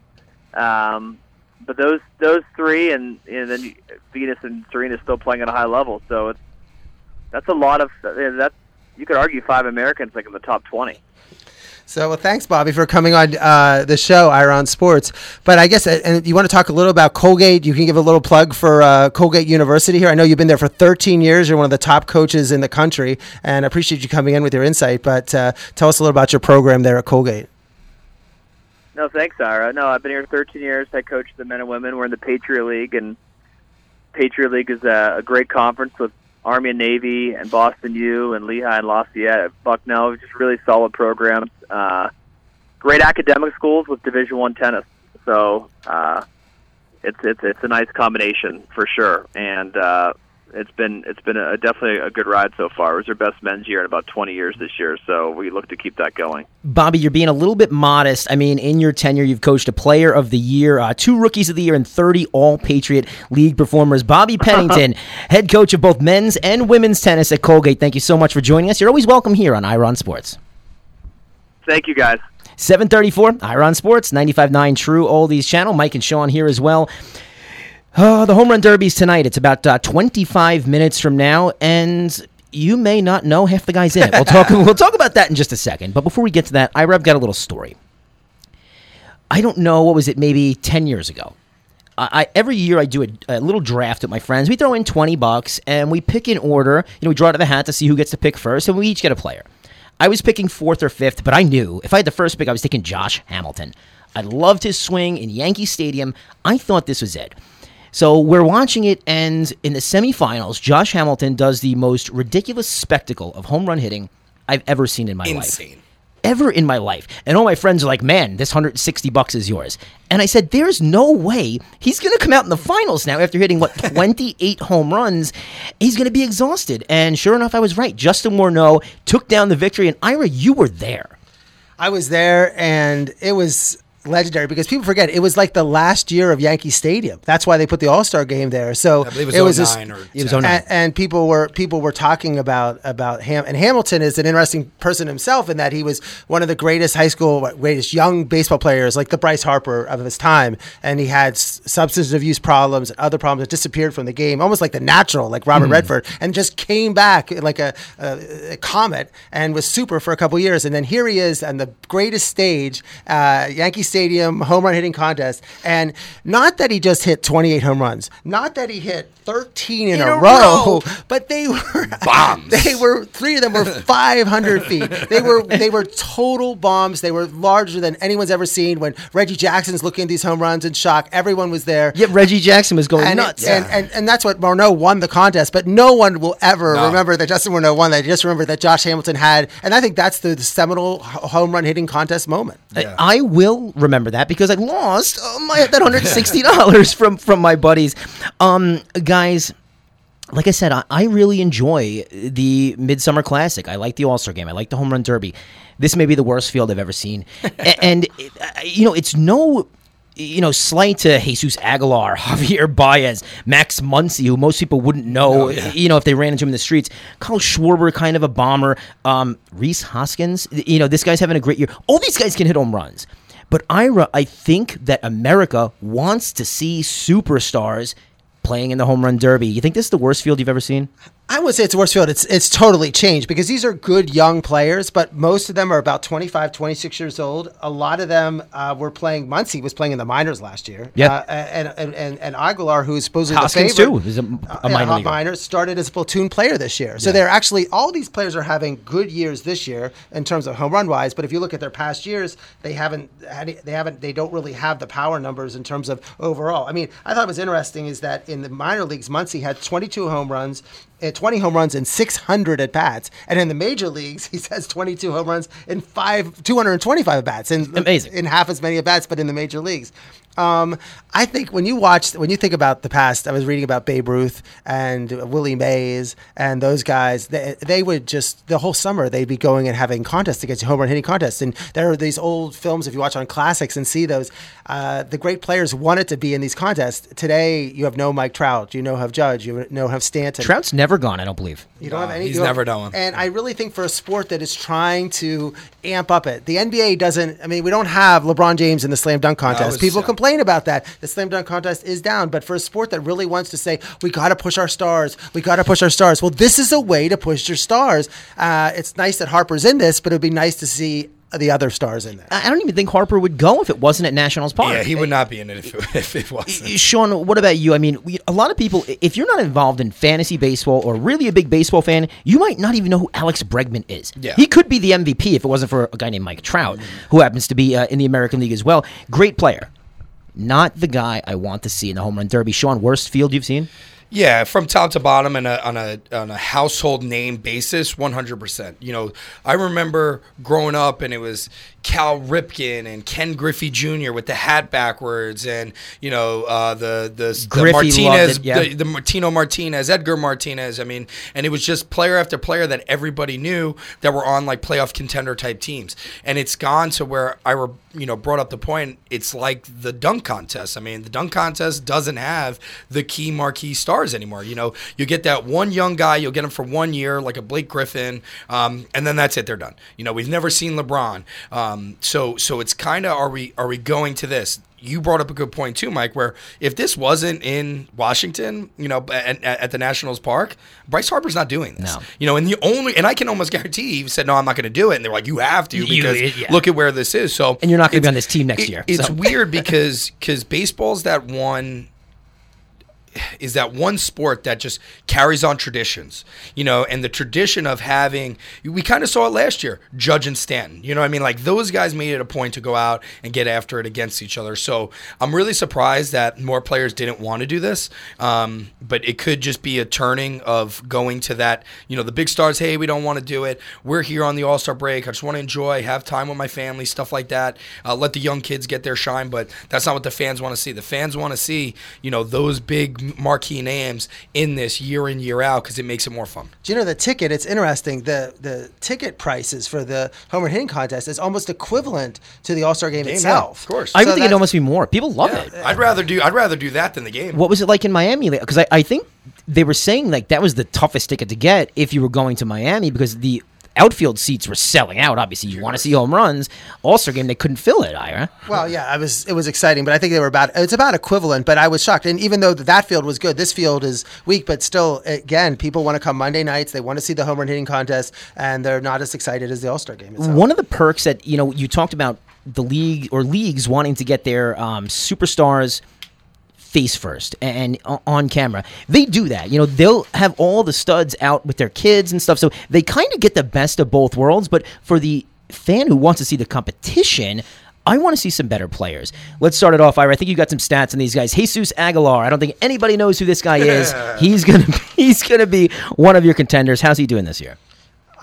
Um, but those those three, and, and then Venus and Serena still playing at a high level. So it's that's a lot of that's you could argue five Americans like in the top twenty. So, well, thanks, Bobby, for coming on uh, the show, Ira on Sports. But I guess, uh, and you want to talk a little about Colgate? You can give a little plug for uh, Colgate University here. I know you've been there for 13 years. You're one of the top coaches in the country, and I appreciate you coming in with your insight. But uh, tell us a little about your program there at Colgate. No, thanks, Ira. No, I've been here 13 years. I coach the men and women. We're in the Patriot League, and Patriot League is a, a great conference with Army and Navy and Boston U and Lehigh and Lafayette, Bucknell, just really solid programs. Uh, great academic schools with Division One tennis. So uh, it's it's it's a nice combination for sure, and uh, it's been it's been a, definitely a good ride so far. It was our best men's year in about 20 years this year, so we look to keep that going. Bobby, you're being a little bit modest. I mean, in your tenure, you've coached a player of the year, uh, two rookies of the year, and 30 All Patriot League performers. Bobby Pennington, head coach of both men's and women's tennis at Colgate. Thank you so much for joining us. You're always welcome here on Ira on Sports. Thank you, guys. 734 Ira on Sports, 95.9 True Oldies channel. Mike and Sean here as well. Oh, the home run derby's tonight. It's about uh, 25 minutes from now, and you may not know half the guys in it. We'll talk. we'll talk about that in just a second. But before we get to that, I've got a little story. I don't know what was it, maybe 10 years ago. I, I every year I do a, a little draft with my friends. We throw in 20 bucks and we pick in order. You know, we draw out of the hat to see who gets to pick first, and we each get a player. I was picking fourth or fifth, but I knew if I had the first pick, I was taking Josh Hamilton. I loved his swing in Yankee Stadium. I thought this was it. So we're watching it, and in the semifinals, Josh Hamilton does the most ridiculous spectacle of home run hitting I've ever seen in my life Insane. ever in my life. And all my friends are like, man, this 160 bucks is yours. And I said, there's no way he's going to come out in the finals now after hitting, what, 28 home runs. He's going to be exhausted. And sure enough, I was right. Justin Morneau took down the victory. And Ira, you were there. I was there, and it was legendary because people forget it was like the last year of Yankee Stadium. That's why they put the All Star game there. So I believe it was just- 09 or It was 09. and, and people were people were talking about about Ham and Hamilton is an interesting person himself in that he was one of the greatest high school greatest young baseball players like the Bryce Harper of his time and he had substance abuse problems and other problems that disappeared from the game almost like the natural like Robert Redford and just came back like a, a, a comet and was super for a couple years and then here he is on the greatest stage uh, Yankee Stadium Stadium home run hitting contest, and not that he just hit 28 home runs, not that he hit 13 in, In a, a row, row. but they were Bombs. They were three of them were 500 feet. They were they were total bombs. They were larger than anyone's ever seen. When Reggie Jackson's looking at these home runs in shock, everyone was there. Yet Reggie Jackson was going And, nuts. it- and, and and that's what Morneau won the contest, but no one will ever No. remember that Justin Morneau won that. They just remember that Josh Hamilton had, and I think that's the, the seminal home run hitting contest moment. Yeah. I will remember that because I lost uh, my that hundred sixty dollars from from my buddies. Um, guys, like I said, I, I really enjoy the Midsummer Classic. I like the All Star Game. I like the Home Run Derby. This may be the worst field I've ever seen, and uh, you know it's no. You know, slight to Jesus Aguilar, Javier Baez, Max Muncy, who most people wouldn't know, Oh, yeah. you know, if they ran into him in the streets. Kyle Schwarber, kind of a bomber. Um, Rhys Hoskins, you know, this guy's having a great year. All these guys can hit home runs. But Ira, I think that America wants to see superstars playing in the home run derby. You think this is the worst field you've ever seen? I would say it's the worst field. It's it's totally changed because these are good young players, but most of them are about 25, 26 years old. A lot of them uh, were playing. Muncy was playing in the minors last year. Yeah. Uh, and, and and and Aguilar, who's supposedly Hoskins, the favorite, too, is a- a uh, minor yeah, leaguer. minor, started as a platoon player this year. So they're actually all these players are having good years this year in terms of home run wise. But if you look at their past years, they haven't had, they haven't they don't really have the power numbers in terms of overall. I mean, I thought it was interesting is that in the minor leagues, Muncy had 22 home runs. Uh, 20 home runs and 600 at bats, and in the major leagues, he has 22 home runs and five 225 at bats, and Amazing. in half as many at bats, but in the major leagues. Um, I think when you watch, when you think about the past, I was reading about Babe Ruth and Willie Mays and those guys. They, they would just the whole summer they'd be going and having contests against home run hitting contests. And there are these old films if you watch on classics and see those. Uh, the great players wanted to be in these contests. Today you have no Mike Trout, you know have Judge, you know have Stanton. Trout's never gone, I don't believe. You don't No, have any. he's never done one. And I really think for a sport that is trying to amp up it, the NBA doesn't. I mean, we don't have LeBron James in the slam dunk contest. it's- People yeah. Complain about that. The slam dunk contest is down, but for a sport that really wants to say we got to push our stars, we got to push our stars. Well, this is a way to push your stars. Uh, it's nice that Harper's in this, but it'd be nice to see the other stars in there. I I don't even think Harper would go if it wasn't at Nationals Park. Yeah, he would not be in it if it, if it wasn't. Sean, what about you? I mean, we, a lot of people, if you're not involved in fantasy baseball or really a big baseball fan, you might not even know who Alex Bregman is. Yeah. He could be the MVP if it wasn't for a guy named Mike Trout, who happens to be uh, in the American League as well. Great player. Not the guy I want to see in the home run derby. Sean, worst field you've seen? Yeah, from top to bottom and on a on a household name basis, one hundred percent. You know, I remember growing up and it was Cal Ripken and Ken Griffey Jr. with the hat backwards, and you know uh, the the, the Martinez, it, yeah. the, the Martino Martinez, Edgar Martinez. I mean, and it was just player after player that everybody knew that were on like playoff contender type teams, and it's gone to where I were you know brought up the point. It's like the dunk contest. I mean, the dunk contest doesn't have the key marquee stars anymore. You know, you get that one young guy, you'll get him for one year, like a Blake Griffin, um, and then that's it. They're done. You know, we've never seen LeBron. Um, so so it's kind of are we are we going to this? You brought up a good point too, Mike. Where if this wasn't in Washington, you know, at, at, at the Nationals Park, Bryce Harper's not doing this. No. You know, and the only and I can almost guarantee he said, "No, I'm not going to do it." And they're like, "You have to You- because yeah. look at where this is." So And you're not gonna be on this team next it- year, It's weird because because baseball's that one is that one sport that just carries on traditions, you know, and the tradition of having, we kind of saw it last year, Judge and Stanton, you know I mean? Like those guys made it a point to go out and get after it against each other. So I'm really surprised that more players didn't want to do this. Um, but it could just be a turning of going to that, you know, the big stars, hey, we don't want to do it. We're here on the All Star break. I just want to enjoy, have time with my family, stuff like that. Uh, let the young kids get their shine. But that's not what the fans want to see. The fans want to see, you know, those big marquee names in this year in, year out because it makes it more fun. Do you know the ticket? It's interesting. The the ticket prices for the home run hitting contest is almost equivalent to the All Star game Game, itself. yeah, of course. I So would think it'd almost be more. People love Yeah, it. I'd rather do I'd rather do that than the game. What was it like in Miami? Because I, I think they were saying like that was the toughest ticket to get if you were going to Miami because the outfield seats were selling out. Obviously, you want to see home runs. All Star game, they couldn't fill it. Ira. Well, yeah, I was. It was exciting, but I think they were about. It's about equivalent, but I was shocked. And even though that field was good, this field is weak. But still, again, people want to come Monday nights. They want to see the home run hitting contest, and they're not as excited as the All Star game itself. One of the perks that you know you talked about the league or leagues wanting to get their um, superstars face first and on camera. They do that. You know, they'll have all the studs out with their kids and stuff. So they kind of get the best of both worlds. But for the fan who wants to see the competition, I want to see some better players. Let's start it off, Ira. I think you got some stats on these guys. Jesus Aguilar. I don't think anybody knows who this guy is. he's gonna he's gonna be one of your contenders. How's he doing this year?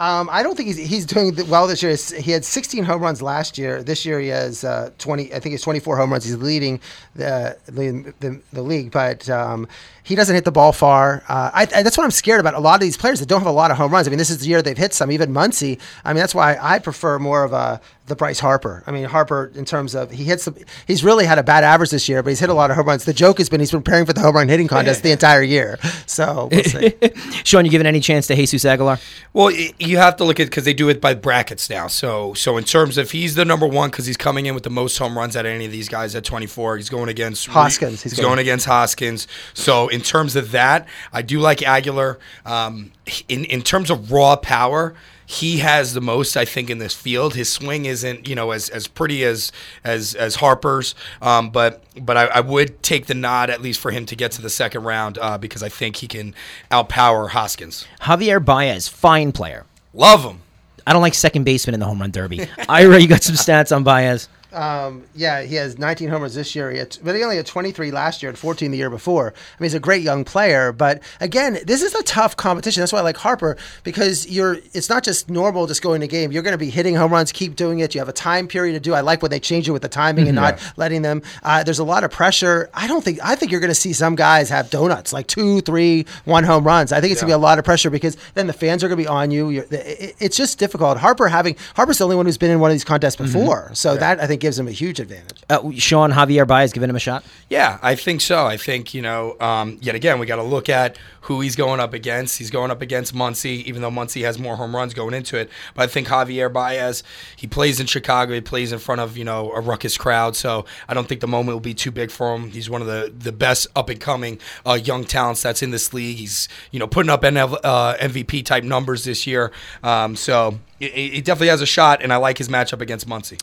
Um, I don't think he's he's doing well this year. He had 16 home runs last year. This year he has uh, 20. I think it's 24 home runs. He's leading the the, the, the league, but um, he doesn't hit the ball far. Uh, I, I, that's what I'm scared about. A lot of these players that don't have a lot of home runs. I mean, this is the year they've hit some. Even Muncy. I mean, that's why I prefer more of a the Bryce Harper. I mean, Harper in terms of he hits. The, he's really had a bad average this year, but he's hit a lot of home runs. The joke has been he's been preparing for the home run hitting contest the entire year. So we'll see. Sean, you giving any chance to Jesus Aguilar? Well, you have to look at because they do it by brackets now. So, so in terms of he's the number one because he's coming in with the most home runs out of any of these guys at 24. He's going against Hoskins. He's, He's going going- against Hoskins. So, in terms of that, I do like Aguilar. Um, in in terms of raw power. He has the most, I think, in this field. His swing isn't, you know, as, as pretty as as as Harper's, um, but but I, I would take the nod at least for him to get to the second round uh, because I think he can outpower Hoskins. Javier Baez, fine player. Love him. I don't like second baseman in the home run derby. Ira, you got some stats on Baez. Um, yeah, he has 19 homers this year. He had, but he only had 23 last year and 14 the year before. I mean, he's a great young player, but again, this is a tough competition. That's why I like Harper because you're. It's not just normal just going to game. You're going to be hitting home runs, keep doing it. You have a time period to do. I like when they change it with the timing and not letting them. Uh, there's a lot of pressure. I don't think. I think you're going to see some guys have donuts like two, three, one home runs. I think it's going to be a lot of pressure because then the fans are going to be on you. You're, it, it's just difficult. Harper having Harper's the only one who's been in one of these contests before, so that I think gives him a huge advantage. Uh, Sean, Javier Baez giving him a shot. Yeah, I think so. I think, you know, um, yet again, we got to look at who he's going up against. He's going up against Muncy, even though Muncy has more home runs going into it. But I think Javier Baez, he plays in Chicago. He plays in front of, you know, a ruckus crowd. So I don't think the moment will be too big for him. He's one of the, the best up and coming uh, young talents that's in this league. He's, you know, putting up NL, uh, MVP type numbers this year. Um, so he, he definitely has a shot, and I like his matchup against Muncy.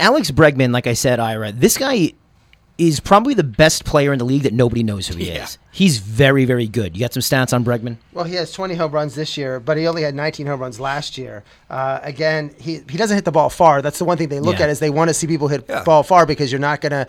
Alex Bregman, like I said, Ira, this guy is probably the best player in the league that nobody knows who he Yeah. is. He's very, very good. You got some stats on Bregman? Well, he has 20 home runs this year, but he only had 19 home runs last year. Uh, again, he he doesn't hit the ball far. That's the one thing they look Yeah. at is they want to see people hit Yeah. ball far because you're not gonna.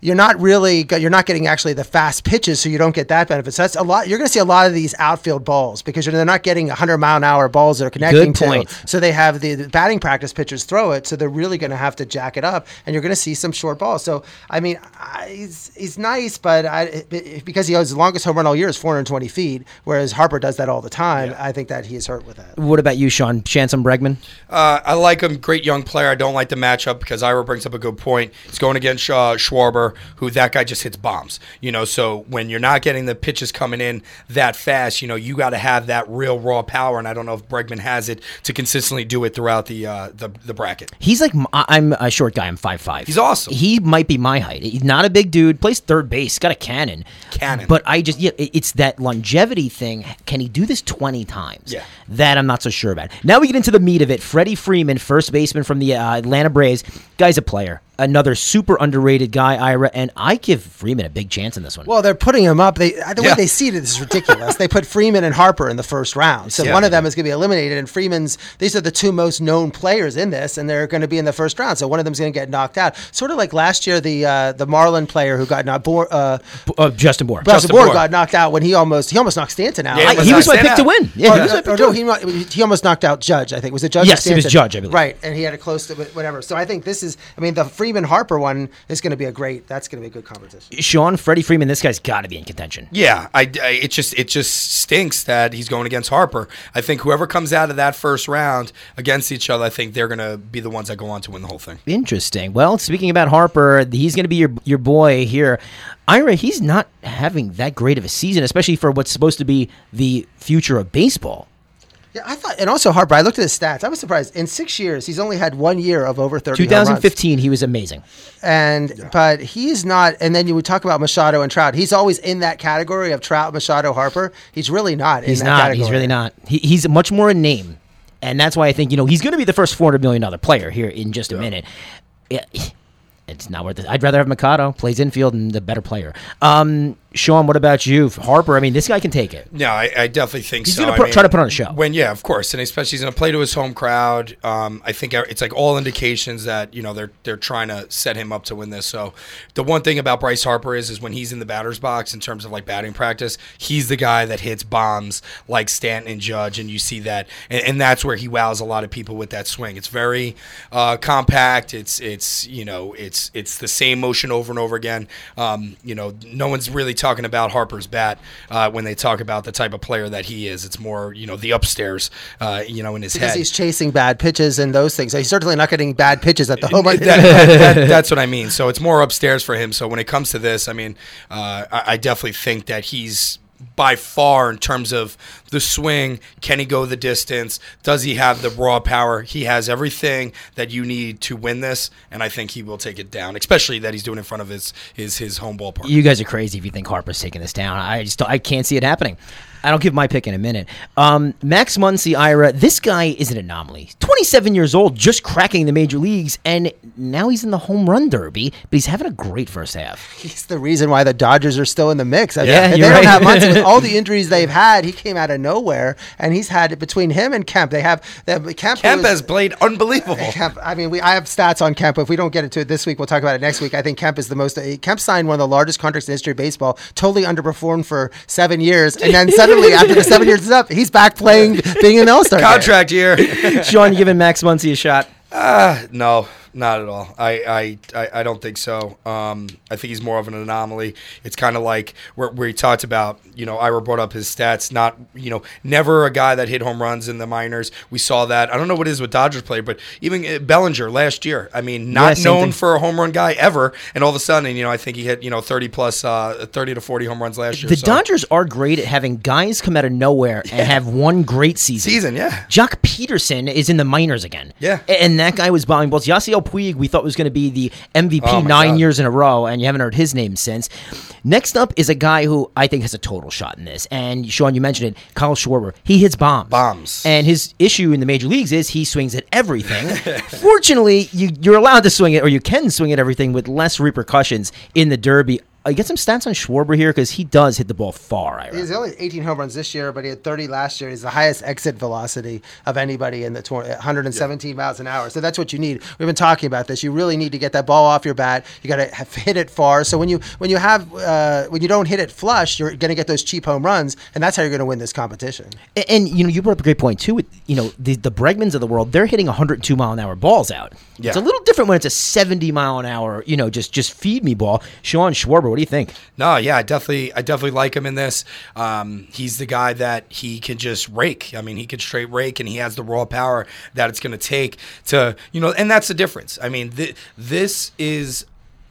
You're not really you're not getting actually the fast pitches, so you don't get that benefit. So that's a lot. You're going to see a lot of these outfield balls because you're, they're not getting 100 mile an hour balls that are connecting point. to. So they have the, the batting practice pitchers throw it, so they're really going to have to jack it up, and you're going to see some short balls. So I mean, I, he's he's nice, but I, because he has the longest home run all year is 420 feet, whereas Harper does that all the time. I think that he is hurt with that. What about you, Sean? Chance on Bregman? Uh, I like him. Great young player. I don't like the matchup because Ira brings up a good point. He's going against uh, Schwarber, who that guy just hits bombs. You know, so when you're not getting the pitches coming in that fast, you know, you got to have that real raw power. And I don't know if Bregman has it to consistently do it throughout the uh, the, the bracket. He's like I'm a short guy. I'm five five. He's awesome. He might be my height. He's not a big dude. Plays third base. Got a cannon. Cannon. But I just yeah, it's that longevity thing. Can he do this twenty times? Yeah. That I'm not so sure about. Now we get into the meat of it. Freddie Freeman, first baseman from the uh, Atlanta Braves. Guy's a player. Another super underrated guy, Ira, and I give Freeman a big chance in this one. Well, they're putting him up. They the way Yeah. they seeded this is ridiculous. they put Freeman and Harper in the first round, so Yeah. one of them is going to be eliminated. And Freeman's these are the two most known players in this, and they're going to be in the first round. So one of them's going to get knocked out. Sort of like last year, the uh, the Marlin player who got knocked. Bo- uh, uh, Justin Bour. Justin Justin Bour Bour. got knocked out when he almost he almost knocked Stanton out. Yeah, I- he was my pick to win. Yeah, Or, he was my pick no, he, he almost knocked out Judge. I think was it Judge? or Yes, it was Judge, I believe. Right, and he had it close to whatever. So I think this is. I mean, the Freeman Harper one is going to be a great. That's going to be a good competition. Sean, Freddie Freeman, this guy's got to be in contention. Yeah, I, I- it just it just stinks that he's going against Harper. I think whoever comes out of that first round against each other, I think they're going to be the ones that go on to win the whole thing. Interesting. Well, speaking about Harper, he's going to be your your boy here. Ira, he's not having that great of a season, especially for what's supposed to be the future of baseball. Yeah, I thought, and also Harper. I looked at his stats. I was surprised. In six years, he's only had one year of over thirty. 2015, he was amazing. and but he's not. And then you would talk about Machado and Trout. He's always in that category of Trout, Machado, Harper. He's really not. He's in that not. Category. He's really not. He, he's much more a name, and that's why I think you know he's going to be the first 400 million dollar player here in just a minute. Yeah, it's not worth it. I'd rather have Machado plays infield and the better player. Um, Sean, what about you, Harper? I mean, this guy can take it. Yeah, I, I definitely think He's so. gonna I try to put on a show. When yeah, of course, and especially he's going to play to his home crowd. Um, I think it's like all indications that you know they're they're trying to set him up to win this. So the one thing about Bryce Harper is is when he's in the batter's box in terms of like batting practice, he's the guy that hits bombs like Stanton and Judge, and you see that, and, and that's where he wows a lot of people with that swing. It's very uh, compact. It's it's you know it's it's the same motion over and over again. Um, you know, no one's really talking about Harper's bat uh, when they talk about the type of player that he is. It's more you know the upstairs, uh, you know, in his Because head. he's chasing bad pitches and those things. He's certainly not getting bad pitches at the home run. That- that- that- that's what I mean. So it's more upstairs for him. So when it comes to this, I mean, uh, I, I definitely think that he's by far in terms of the swing. Can he go the distance? Does he have the raw power? He has everything that you need to win this, and I think he will take it down. Especially that he's doing it in front of his his his home ballpark. You guys are crazy if you think Harper's taking this down. I just I can't see it happening. I don't give my pick in a minute. Um, Max Muncy, Ira, this guy is an anomaly. 27 years old, just cracking the major leagues, and now he's in the home run derby, but he's having a great first half. He's the reason why the Dodgers are still in the mix. I mean, Yeah, if you're they don't have Muncy with all the injuries they've had. He came out of nowhere, and he's had between him and Kemp. They have, they have Kemp. Kemp was- has played unbelievable. Kemp, I mean, we I have stats on Kemp. If we don't get into it this week, we'll talk about it next week. I think Kemp is the most. Uh, Kemp signed one of the largest contracts in history of baseball. Totally underperformed for seven years, and then suddenly, after the seven years is up, he's back playing, being an All Star. Contract year. Sean, you giving Max Muncy a shot? Uh, no, not at all. I, I, I, I don't think so. Um, I think he's more of an anomaly. It's kind of like where, where he talked about, you know, Ira brought up his stats, not, you know, never a guy that hit home runs in the minors. We saw that. I don't know what it is with Dodgers play, but even uh, Bellinger last year, I mean, not same known thing. for a home run guy ever. And all of a sudden, you know, I think he hit, you know, 30 plus, uh, 30 to 40 home runs last year. The So- Dodgers are great at having guys come out of nowhere and have one great season. Season, yeah. Joc Pederson is in the minors again. Yeah. And that guy was bombing balls. Yasiel Puig, we thought was going to be the MVP Oh, nine God. years in a row, and you haven't heard his name since. Next up is a guy who I think has a total shot in this. And Sean, you mentioned it, Kyle Schwarber. He hits bombs. Bombs. And his issue in the major leagues is he swings at everything. Fortunately, you, you're allowed to swing it, or you can swing at everything with less repercussions in the Derby. I get some stats on Schwarber here because he does hit the ball far. I He's only 18 home runs this year, but he had 30 last year. He's the highest exit velocity of anybody in the tour, 117 miles an hour. So that's what you need. We've been talking about this. You really need to get that ball off your bat. You got to hit it far. So when you when you have uh, when you don't hit it flush, you're going to get those cheap home runs, and that's how you're going to win this competition. And, and, you know, you brought up a great point too. With you know the the Bregmans of the world, they're hitting 102 mile an hour balls out. Yeah. It's a little different when it's a 70 mile an hour. You know, just just feed me ball. Sean Schwarber, what do you think? No, yeah, I definitely, I definitely like him in this. Um, he's the guy that he can just rake. I mean, he can straight rake, and he has the raw power that it's going to take to, you know, and that's the difference. I mean, th- this is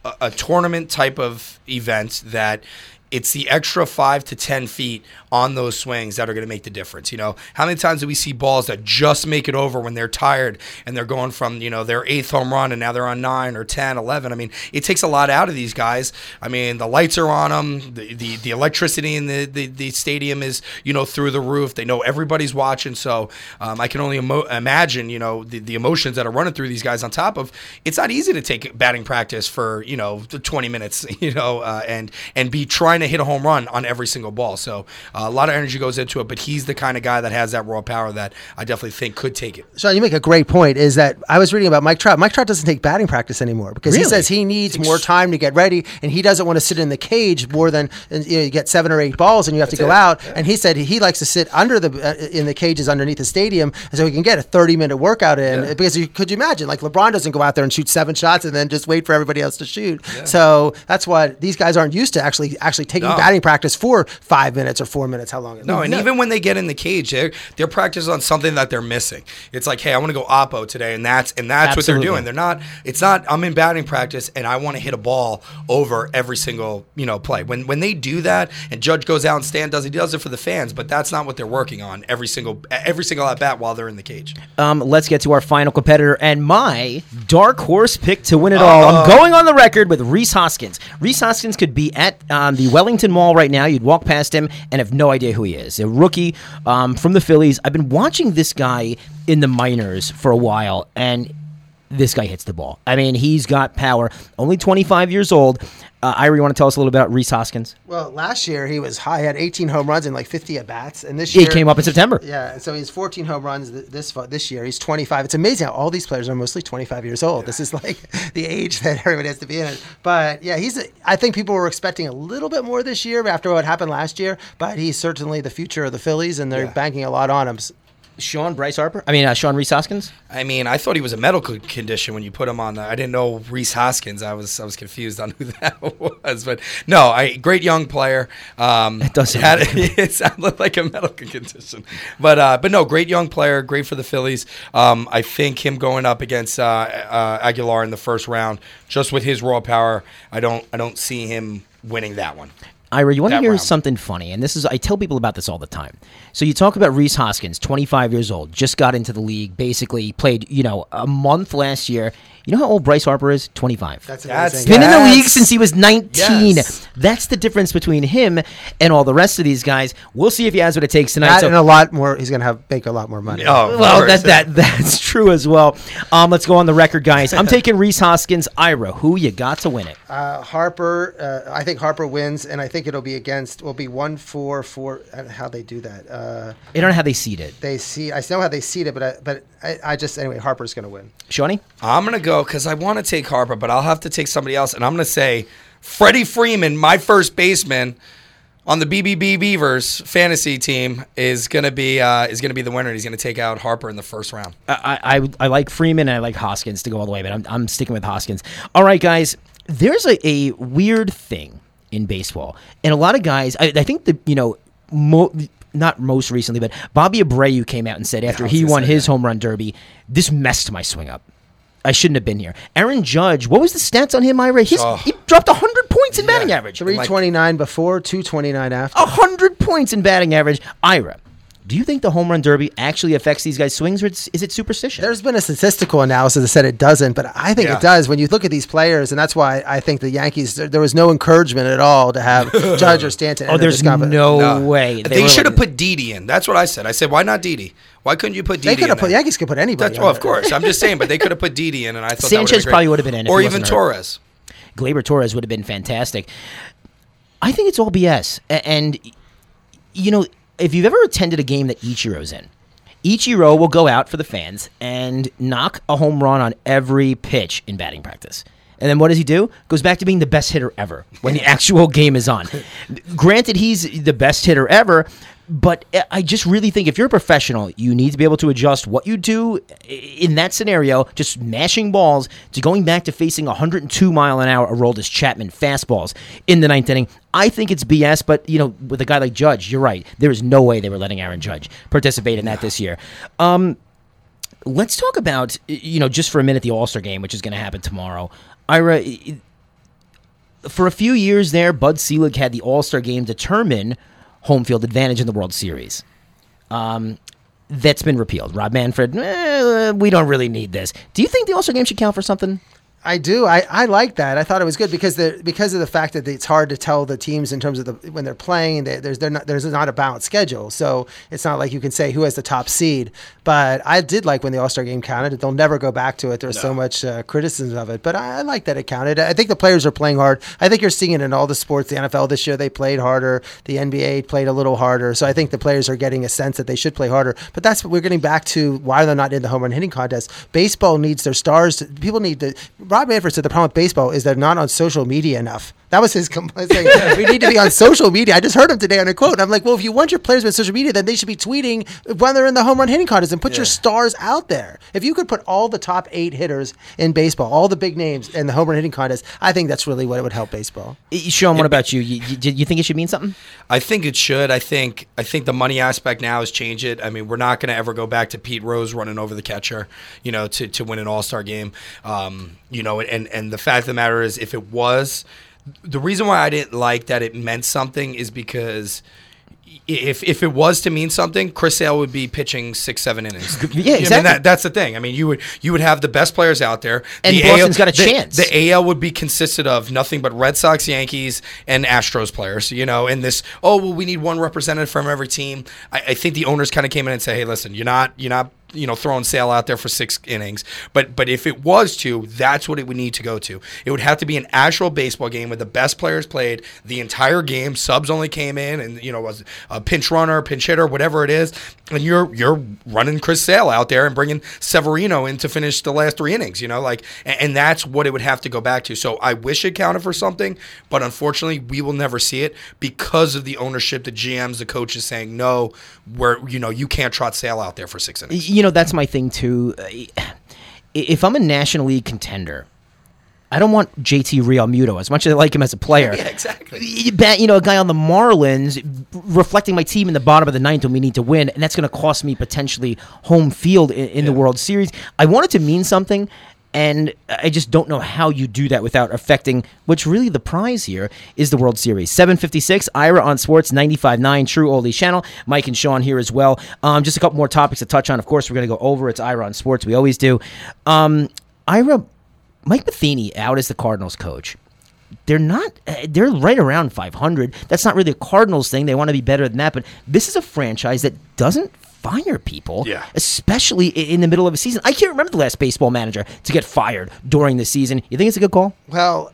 a, a tournament type of event that it's the extra five to ten feet on those swings that are going to make the difference. You know, how many times do we see balls that just make it over when they're tired and they're going from you know their eighth home run and now they're on nine or 10, 11? I mean, it takes a lot out of these guys. I mean, the lights are on them, the the, the electricity in the, the the stadium is you know through the roof. They know everybody's watching, so um, I can only emo- imagine you know the, the emotions that are running through these guys. On top of, it's not easy to take batting practice for you know 20 minutes, you know, uh, and and be trying to hit a home run on every single ball. So a lot of energy goes into it, but he's the kind of guy that has that raw power that I definitely think could take it. Sean, you make a great point. Is that I was reading about Mike Trout. Mike Trout doesn't take batting practice anymore because he says he needs more time to get ready, and he doesn't want to sit in the cage more than you, know, you get seven or eight balls, and you have to go it. out. And he said he likes to sit under the uh, in the cages underneath the stadium, so he can get a thirty minute workout in. Yeah. Because you, could you imagine, like LeBron doesn't go out there and shoot seven shots and then just wait for everybody else to shoot. So that's what these guys aren't used to actually actually taking No. batting practice for five minutes or four minutes. How long? it No, and is. even when they get in the cage, they're they're practicing on something that they're missing. It's like, hey, I want to go oppo today, and that's and that's what they're doing. They're not. It's not. I'm in batting practice, and I want to hit a ball over every single you know play. When when they do that, and Judge goes out and Stan does, he does it for the fans, but that's not what they're working on every single every single at bat while they're in the cage. Um, let's get to our final competitor and my dark horse pick to win it all. I'm going on the record with Rhys Hoskins. Rhys Hoskins could be at um, the Wellington Mall right now. You'd walk past him and have no idea who he is. A rookie um, from the Phillies. I've been watching this guy in the minors for a while, and this guy hits the ball. I mean, he's got power. Only 25 years old. Uh, Ira, you want to tell us a little bit about Rhys Hoskins? Well, last year he was high, had 18 home runs and like 50 at bats, and this year He came up in September. Yeah, so he's 14 home runs th- this this year. He's 25. It's amazing how all these players are mostly 25 years old. This is like the age that everybody has to be in. But yeah, he's. A, I think people were expecting a little bit more this year after what happened last year. But he's certainly the future of the Phillies, and they're banking a lot on him. Sean Bryce Harper. I mean, uh, Sean Rhys Hoskins. I mean, I thought he was a medical condition when you put him on. The, I didn't know Rhys Hoskins. I was I was confused on who that was, but no, I great young player. Um, It does sound had, like it sounded like a medical condition, but uh, but no, great young player, great for the Phillies. Um, I think him going up against uh, uh, Aguilar in the first round, just with his raw power, I don't I don't see him winning that one. Ira, you want to hear round. something funny? And this is, I tell people about this all the time. So you talk about Rhys Hoskins, 25 years old, just got into the league, basically played, you know, a month last year. You know how old Bryce Harper is? 25. That's That's- amazing. Been in the league since he was 19. Yes. That's the difference between him and all the rest of these guys. We'll see if he has what it takes tonight. That So- and a lot more. He's going to have make a lot more money. Oh, well, course. that, that that's true as well. Um, let's go on the record, guys. I'm taking Rhys Hoskins. Ira, who you got to win it? Uh, Harper, uh, I think Harper wins, and I think it'll be against. Will be one four four. I don't know how they do that. Uh, I don't know how they seed it. they see. I know how they seed it, but I, but I, I just anyway. Harper's going to win. Shawnee? I'm gonna go because I want to take Harper, but I'll have to take somebody else, and I'm gonna say Freddie Freeman, my first baseman on the BBB Beavers fantasy team, is gonna be uh, is gonna be the winner. He's gonna take out Harper in the first round. I, I, I like Freeman and I like Hoskins to go all the way, but I'm, I'm sticking with Hoskins. All right, guys. There's a, a weird thing in baseball, and a lot of guys. I, I think the you know, mo- not most recently, but Bobby Abreu came out and said after he won his home run derby, this messed my swing up. I shouldn't have been here. Aaron Judge, what was the stats on him, Ira? He's, Oh. He dropped 100 points in batting Yeah. average. Three twenty nine before, two twenty nine after. 100 points in batting average. Ira, do you think the home run derby actually affects these guys' swings, or it's, is it superstition? There's been a statistical analysis that said it doesn't, but I think Yeah. it does. When you look at these players, and that's why I think the Yankees. There, there was no encouragement at all to have Judge or Stanton. oh, there's this comp- no, way. They, were should have like- put Didi in. That's what I said. I said, why not Didi? Why couldn't you put Didi? They could have put. Yankees could put anybody. That's on well, of course. I'm just saying, but they could have put Didi in, and I thought Sanchez would've probably would have been in if or he even wasn't hurt. Torres. Gleyber Torres would have been fantastic. I think it's all BS. And, you know, if you've ever attended a game that Ichiro's in, Ichiro will go out for the fans and knock a home run on every pitch in batting practice. And then what does he do? Goes back to being the best hitter ever when the actual game is on. Granted, he's the best hitter ever, but I just really think if you're a professional, you need to be able to adjust what you do in that scenario, just mashing balls, to going back to facing 102 mile an hour Aroldis Chapman fastballs in the ninth inning. I think it's BS, but you know, with a guy like Judge, you're right. There is no way they were letting Aaron Judge participate in that this year. Um, let's talk about you know just for a minute the All Star game, which is going to happen tomorrow. Ira, for a few years there, Bud Selig had the All Star game determine home field advantage in the World Series. Um, that's been repealed. Rob Manfred, eh, we don't really need this. Do you think the All Star game should count for something? I do. I, I like that. I thought it was good because the because of the fact that it's hard to tell the teams in terms of the when they're playing. They, there's they're not, there's not a balanced schedule, so it's not like you can say who has the top seed. But I did like when the All Star game counted. They'll never go back to it. There's so much uh, criticism of it, but I, I like that it counted. I think the players are playing hard. I think you're seeing it in all the sports. The NFL this year they played harder. The NBA played a little harder. So I think the players are getting a sense that they should play harder. But that's what we're getting back to why they're not in the home run hitting contest. Baseball needs their stars. To, people need to. Rob Manfred said the problem with baseball is they're not on social media enough. That was his complaint. saying, we need to be on social media. I just heard him today on a quote. I'm like, well, if you want your players on social media, then they should be tweeting when they're in the home run hitting contest and put your stars out there. If you could put all the top eight hitters in baseball, all the big names in the home run hitting contest, I think that's really what it would help baseball. Sean, what about you? You, you? you think it should mean something? I think it should. I think I think the money aspect now has changed it. I mean, we're not going to ever go back to Pete Rose running over the catcher, you know, to, to win an All Star game. Um, you know, and and the fact of the matter is, if it was, the reason why I didn't like that it meant something is because. If, if it was to mean something, Chris Sale would be pitching six seven innings. Yeah, know, I mean, exactly. that, that's the thing. I mean, you would you would have the best players out there, And The Boston's got a the- chance. The AL would be consisted of nothing but Red Sox, Yankees, and Astros players. You know, and this oh well, we need one representative from every team. I, I think the owners kind of came in and said, hey, listen, you're not you're not you know throwing Sale out there for six innings. But but if it was to, that's what it would need to go to. It would have to be an actual baseball game where the best players played the entire game. Subs only came in and you know was a pinch runner, pinch hitter, whatever it is, and you're you're running Chris Sale out there and bringing Severino in to finish the last three innings. You know, like and, and that's what it would have to go back to. So I wish it counted for something, but unfortunately we will never see it because of the ownership, the GMs, the coaches saying no, where you know you can't trot Sale out there for six innings. You know, that's my thing too. If I'm a National League contender, I don't want JT Realmuto as much as I like him as a player. Yeah, exactly. You bet, you know, a guy on the Marlins reflecting my team in the bottom of the ninth when we need to win, and that's going to cost me potentially home field in, in the World Series. I want it to mean something, and I just don't know how you do that without affecting what's really the prize here is the World Series. 756, Ira on Sports 95.9, True Oldies Channel. Mike and Sean here as well. Um, just a couple more topics to touch on. Of course, we're going to go over. It's Ira on Sports. We always do. Um, Ira, Mike Matheny out as the Cardinals coach they're not they're right around 500 that's not really a cardinals thing they want to be better than that but this is a franchise that doesn't fire people Yeah. especially in the middle of a season. I can't remember the last baseball manager to get fired during the season. You think it's a good call? Well,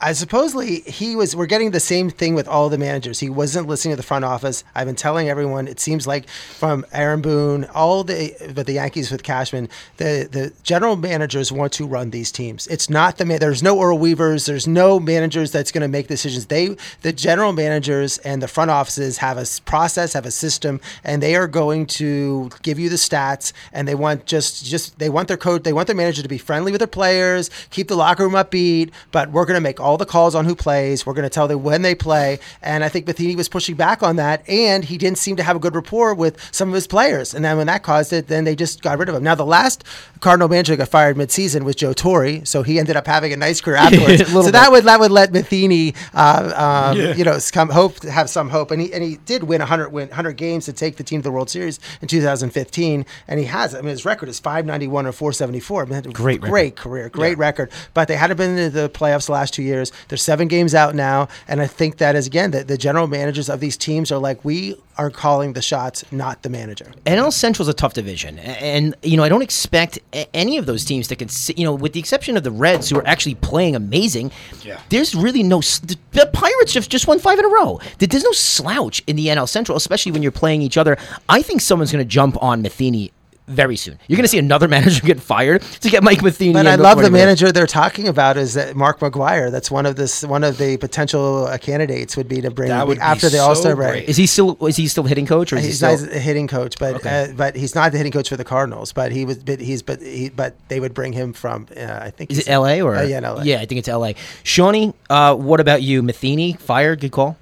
I supposedly he was. We're getting the same thing with all the managers. He wasn't listening to the front office. I've been telling everyone. It seems like from Aaron Boone, all the but the Yankees with Cashman, the the general managers want to run these teams. It's not the man. There's no Earl Weavers. There's no managers that's going to make decisions. They the general managers and the front offices have a process, have a system, and they are going to give you the stats. And they want just just they want their coach, they want their manager to be friendly with their players, keep the locker room upbeat. But we're going to make all the calls on who plays. We're going to tell them when they play. And I think Matheny was pushing back on that, and he didn't seem to have a good rapport with some of his players. And then when that caused it, then they just got rid of him. Now the last Cardinal manager that got fired midseason was Joe Torre, so he ended up having a nice career afterwards. So bit. that would that would let Matheny, uh, um, you know, come hope have some hope, and he and he did win 100 win 100 games to take the team to the World Series in 2015, and he has. I mean, his record is 591 or 474. I mean, had a Great record. great career, great record. But they hadn't been in the playoffs the last two years. They're seven games out now, and I think that is again that the general managers of these teams are like, we are calling the shots, not the manager. NL Central's a tough division, and you know I don't expect a- any of those teams to consi- you know, with the exception of the Reds, who are actually playing amazing. Yeah. There's really no. The the Pirates just just won five in a row. There's no slouch in the NL Central, especially when you're playing each other. I think someone's going to jump on Matheny very soon. You're going to see another manager get fired to get Mike Matheny. But in I love the anybody else. manager they're talking about is that Mark McGwire. That's one of this one of the potential uh, candidates would be to bring That would be after the so All Star great. break. Is he still is he still hitting coach or is he He's still? not a hitting coach, but Okay. uh, but he's not the hitting coach for the Cardinals. But he was, but he's, but he, but they would bring him from. Uh, I think Is it L.A. or Uh, yeah, in LA. Yeah, I think it's L.A. Shawnee, uh, what about you? Matheny fired? Good call.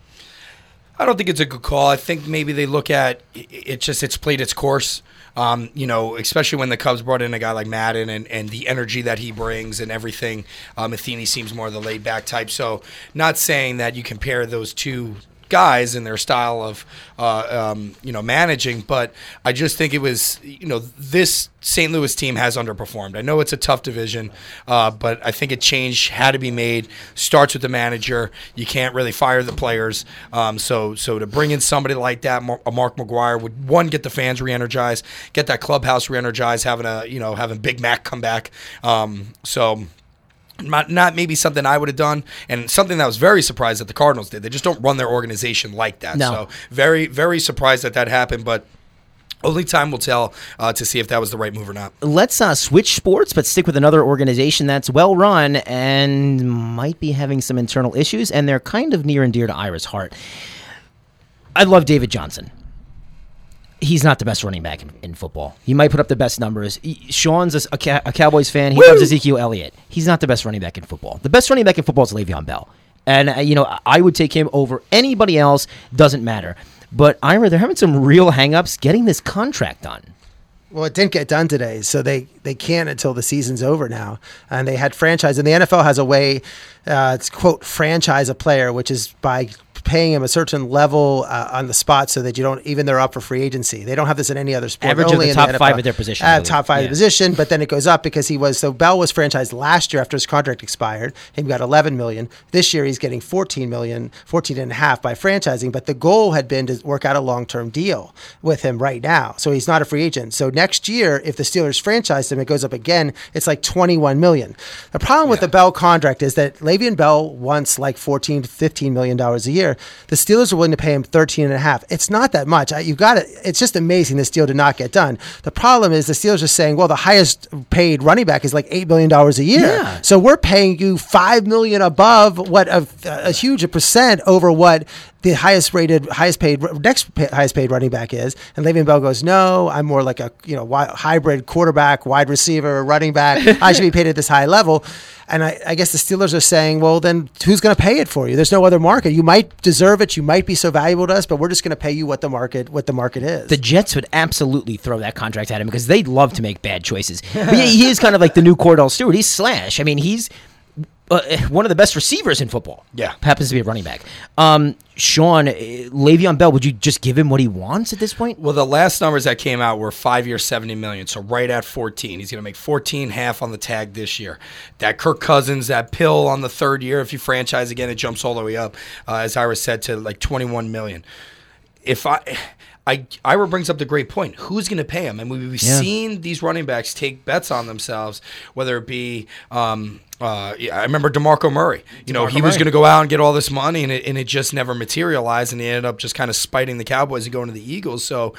I don't think it's a good call. I think maybe they look at it, it just it's played its course. Um, you know, especially when the Cubs brought in a guy like Maddon and, and the energy that he brings and everything. Uh, Matheny seems more of the laid back type. So, not saying that you compare those two guys in their style of uh, um, you know managing, but I just think it was you know this St. Louis team has underperformed. I know it's a tough division, uh, but I think a change had to be made. Starts with the manager. You can't really fire the players. Um, so so to bring in somebody like that, a Mark McGwire would one get the fans re-energized, get that clubhouse re-energized, having a you know having Big Mac come back. Um, so not, not maybe something I would have done, and something that was very surprised that the Cardinals did. They just don't run their organization like that. No. So very, very surprised that that happened, but only time will tell uh, to see if that was the right move or not. Let's uh, switch sports, but stick with another organization that's well run and might be having some internal issues, and they're kind of near and dear to Ira's heart. I love David Johnson. He's not the best running back in, in football. He might put up the best numbers. He- Sean's a, a, a Cowboys fan. He loves Ezekiel Elliott. He's not the best running back in football. The best running back in football is Le'Veon Bell. And, uh, you know, I would take him over anybody else. Doesn't matter. But Ira, they're having some real hangups getting this contract done. Well, it didn't get done today, so they, they can't until the season's over now. And they had franchise, and the NFL has a way, uh, it's quote franchise a player, which is by paying him a certain level uh, on the spot so that you don't even they're up for free agency. They don't have this in any other sport. Average of only the in top NFL. five at their position, Uh, top five Yeah. position, but then it goes up because he was so Bell was franchised last year after his contract expired. He got 11 million. This year he's getting 14 million, 14 and a half by franchising. But the goal had been to work out a long term deal with him right now. So he's not a free agent. So next year, if the Steelers franchise him, it goes up again. It's like 21 million. The problem with the Bell contract is that Le'Veon Bell wants like 14 to 15 million dollars a year. The Steelers are willing to pay him 13 and a half. It's not that much. I, you got it. It's just amazing this deal did not get done. The problem is the Steelers are saying, well, the highest paid running back is like eight million dollars a year. Yeah. So we're paying you 5 million above what a, a huge percent over what the highest rated, highest paid, next pa- highest paid running back is. And Le'Veon Bell goes, no, I'm more like a you know wi- hybrid quarterback, wide receiver, running back. I should be paid at this high level. And I, I guess the Steelers are saying, well, then who's going to pay it for you? There's no other market. You might deserve it. You might be so valuable to us, but we're just going to pay you what the market what the market is. The Jets would absolutely throw that contract at him because they'd love to make bad choices. But yeah, he is kind of like the new Kordell Stewart. He's slash. I mean, he's uh, one of the best receivers in football. Yeah. happens to be a running back. Um, Sean, uh, Le'Veon Bell, would you just give him what he wants at this point? Well, the last numbers that came out were five years, seventy million. So right at fourteen, he's going to make fourteen half on the tag this year. That Kirk Cousins, that pill on the third year, if you franchise again, it jumps all the way up, uh, as Ira said, to like twenty-one million. If I, I Ira brings up the great point. Who's going to pay him? And we've Yeah. seen these running backs take bets on themselves, whether it be. Um, uh, yeah, I remember DeMarco Murray. You know, DeMarco he was going to go out and get all this money, and it, and it just never materialized, and he ended up just kind of spiting the Cowboys and going to the Eagles. So,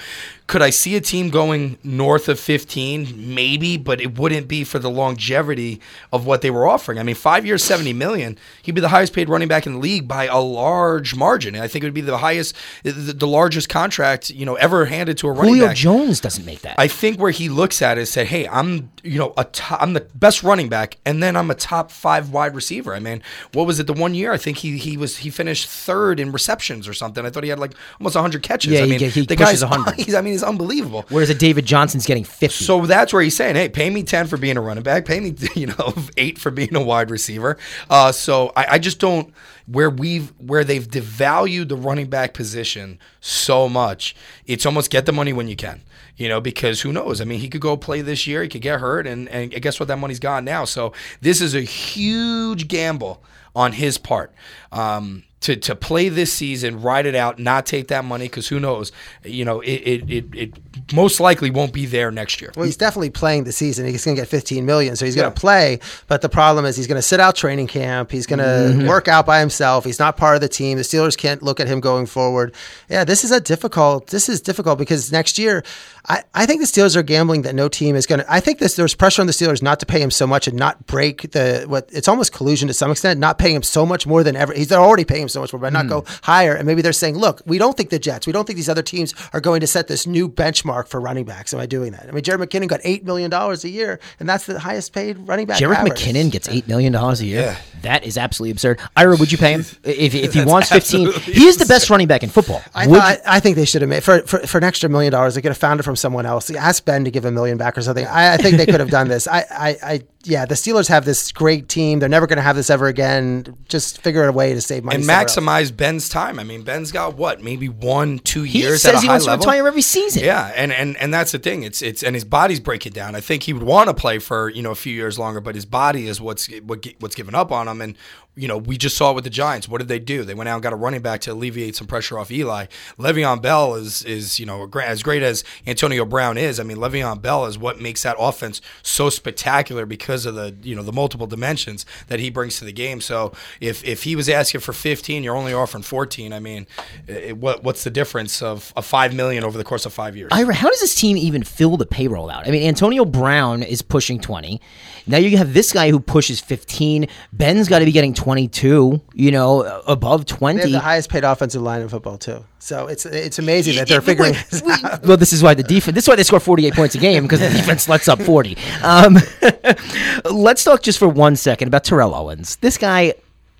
could I see a team going north of 15? Maybe, but it wouldn't be for the longevity of what they were offering. I mean, five years, 70 million. He'd be the highest paid running back in the league by a large margin. I think it would be the highest, the, the largest contract you know ever handed to a running Julio back. Jones doesn't make that. I think where he looks at it is said, "Hey, I'm you know a top, I'm the best running back, and then I'm a top five wide receiver." I mean, what was it the one year? I think he he was he finished third in receptions or something. I thought he had like almost 100 catches. Yeah, I he mean, get- he the pushes guy's 100. He's, I mean, he's unbelievable. Whereas a David Johnson's getting 50. So that's where he's saying, "Hey, pay me ten for being a running back. Pay me, you know, eight for being a wide receiver." Uh, so I, I just don't where we've where they've devalued the running back position so much. It's almost get the money when you can, you know, because who knows? I mean, he could go play this year, he could get hurt, and and guess what? That money's gone now. So this is a huge gamble on his part. Um, to, to play this season, ride it out, not take that money because who knows, you know, it, it, it, it most likely won't be there next year. Well, he's definitely playing the season. He's going to get 15 million, so he's going Yeah. to play. But the problem is, he's going to sit out training camp. He's going to Mm-hmm. work out by himself. He's not part of the team. The Steelers can't look at him going forward. Yeah, this is a difficult. This is difficult because next year, I, I think the Steelers are gambling that no team is going to. I think this, there's pressure on the Steelers not to pay him so much and not break the what. It's almost collusion to some extent, not paying him so much more than ever. He's already paying him so much more, but not hmm. go higher. And maybe they're saying, look, we don't think the Jets, we don't think these other teams are going to set this new benchmark for running backs. Am I doing that? I mean, Jerick McKinnon got eight million dollars a year, and that's the highest paid running back. Jared average. McKinnon gets eight million dollars a year. Yeah. That is absolutely absurd. Ira, would you pay him if, if he wants fifteen? He is the best running back in football. I, Would thought, I think they should have made for, for for an extra million dollars. They could have found it from someone else. Ask Ben to give a million back or something. I, I think they could have done this. I, I, I, yeah, the Steelers have this great team. They're never going to have this ever again. Just figure out a way to save money and somewhere else. maximize Ben's time. I mean, Ben's got what, maybe one, two he years at a says he high wants level. to retire every season. Yeah, and, and and that's the thing. It's it's and his body's breaking down. I think he would want to play for you know a few years longer, but his body is what's what what's given up on him. And you know we just saw it with the Giants. What did they do? They went out and got a running back to alleviate some pressure off Eli. Le'Veon Bell is is you know as great as Antonio Brown is. I mean Le'Veon Bell is what makes that offense so spectacular because of the you know the multiple dimensions that he brings to the game. So if if he was asking for 15, you're only offering 14. I mean, it, what what's the difference of, of five million over the course of five years? Ira, how does this team even fill the payroll out? I mean, Antonio Brown is pushing 20. Now you have this guy who pushes 15. Ben's got to be getting 22, you know, above They have 20. the highest paid offensive line in football too. So it's it's amazing that they're Wait, figuring wait, this wait. out. Well, this is why the defense. This is why they score 48 points a game because the defense lets up 40. Um, let's talk just for one second about Terrell Owens. This guy,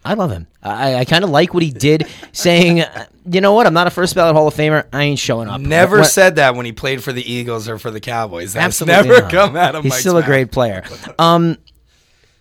I love him. I, I kind of like what he did, saying, uh, "You know what? I'm not a first ballot Hall of Famer. I ain't showing up." Never When- said that when he played for the Eagles or for the Cowboys. That's Absolutely never not. come out of He's Mike's still a mouth. great player. Um,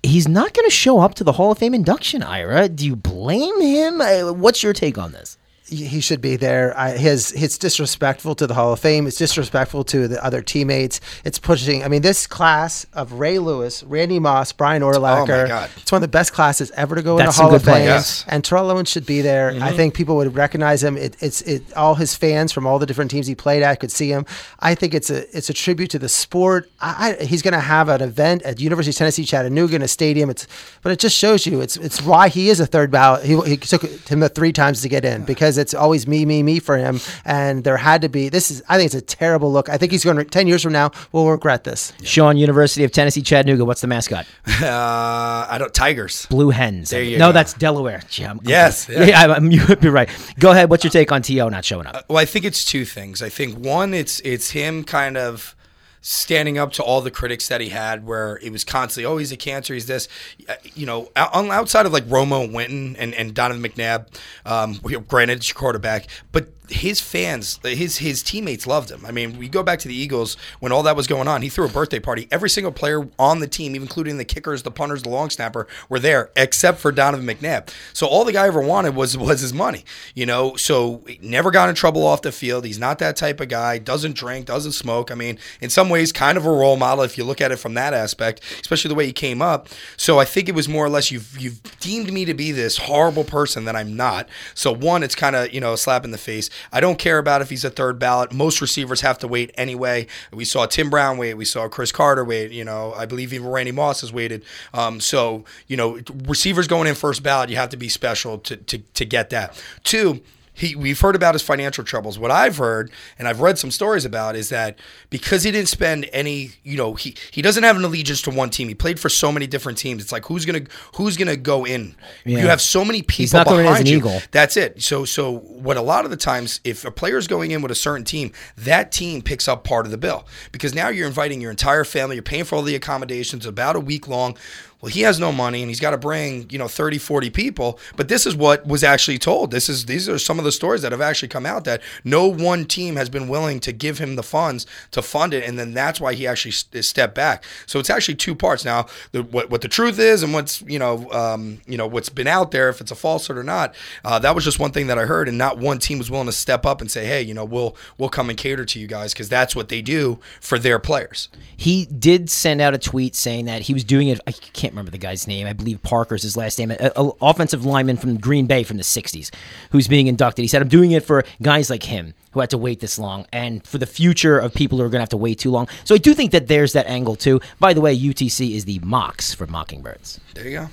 he's not going to show up to the Hall of Fame induction. Ira, do you blame him? Uh, What's your take on this? He should be there. I, his it's disrespectful to the Hall of Fame. It's disrespectful to the other teammates. It's pushing. I mean, this class of Ray Lewis, Randy Moss, Brian oh, Urlacher. God. It's one of the best classes ever to go That's in the Hall of Fame. players. Yes. And Terrell Owens should be there. I think people would recognize him. It, it's it all his fans from all the different teams he played at could see him. I think it's a it's a tribute to the sport. I, I, he's going to have an event at University of Tennessee Chattanooga in a stadium. It's but it just shows you it's it's why he is a third ballot. He, he took him the three times to get in because it's always me me me for him. And there had to be this is I think it's a terrible look. I think he's going to ten years from now we'll regret this. Sean, University of Tennessee Chattanooga. What's the mascot? Uh, I don't Tigers. Blue Hens. There you go. no, go. that's Delaware. Gee, I'm- Yes, Yeah, yeah. I'm, you're right. Go ahead. What's your take on To not showing up? Well, I think it's two things. I think one, it's it's him kind of standing up to all the critics that he had, where it was constantly, oh, he's a cancer, he's this. Uh, You know, outside of like Romo Witten and, and Donovan McNabb, um, granted it's your quarterback, but his fans, his his teammates loved him. I mean, we go back to the Eagles when all that was going on. He threw a birthday party. Every single player on the team, including the kickers, the punters, the long snapper, were there, except for Donovan McNabb. So all the guy ever wanted was was his money. You know, so never got in trouble off the field. He's not that type of guy. Doesn't drink, doesn't smoke. I mean, in some ways, kind of a role model if you look at it from that aspect, especially the way he came up. So I think it was more or less you've you've deemed me to be this horrible person that I'm not. So one, it's kind of you know a slap in the face. I don't care about if he's a third ballot. Most receivers have to wait anyway. We saw Tim Brown wait. We saw Cris Carter wait. You know, I believe even Randy Moss has waited. Um, so you know, receivers going in first ballot, you have to be special to to, to get that. Two. He, we've heard about his financial troubles. What I've heard, and I've read some stories about, is that because he didn't spend any, you know, he, he doesn't have an allegiance to one team. He played for so many different teams. It's like who's gonna who's gonna go in? Yeah. You have so many people not going in as behind an you. Eagle. That's it. So so what a lot of the times if a player is going in with a certain team, that team picks up part of the bill because now you're inviting your entire family, you're paying for all the accommodations about a week long. Well, he has no money and he's got to bring, you know, 30, 40 people, but this is what was actually told. This is these are some of the stories that have actually come out that no one team has been willing to give him the funds to fund it and then that's why he actually stepped back. So it's actually two parts. Now, the, what what the truth is and what's, you know, um, you know, what's been out there if it's a falsehood or not. Uh, that was just one thing that I heard and not one team was willing to step up and say, "Hey, you know, we'll we'll come and cater to you guys because that's what they do for their players." He did send out a tweet saying that he was doing it. I can't remember the guy's name. I believe Parker's his last name. An offensive lineman from Green Bay from the '60s, who's being inducted. He said, "I'm doing it for guys like him who had to wait this long, and for the future of people who are going to have to wait too long." So I do think that there's that angle too. By the way, UTC is the Mocs for Mockingbirds. There you go.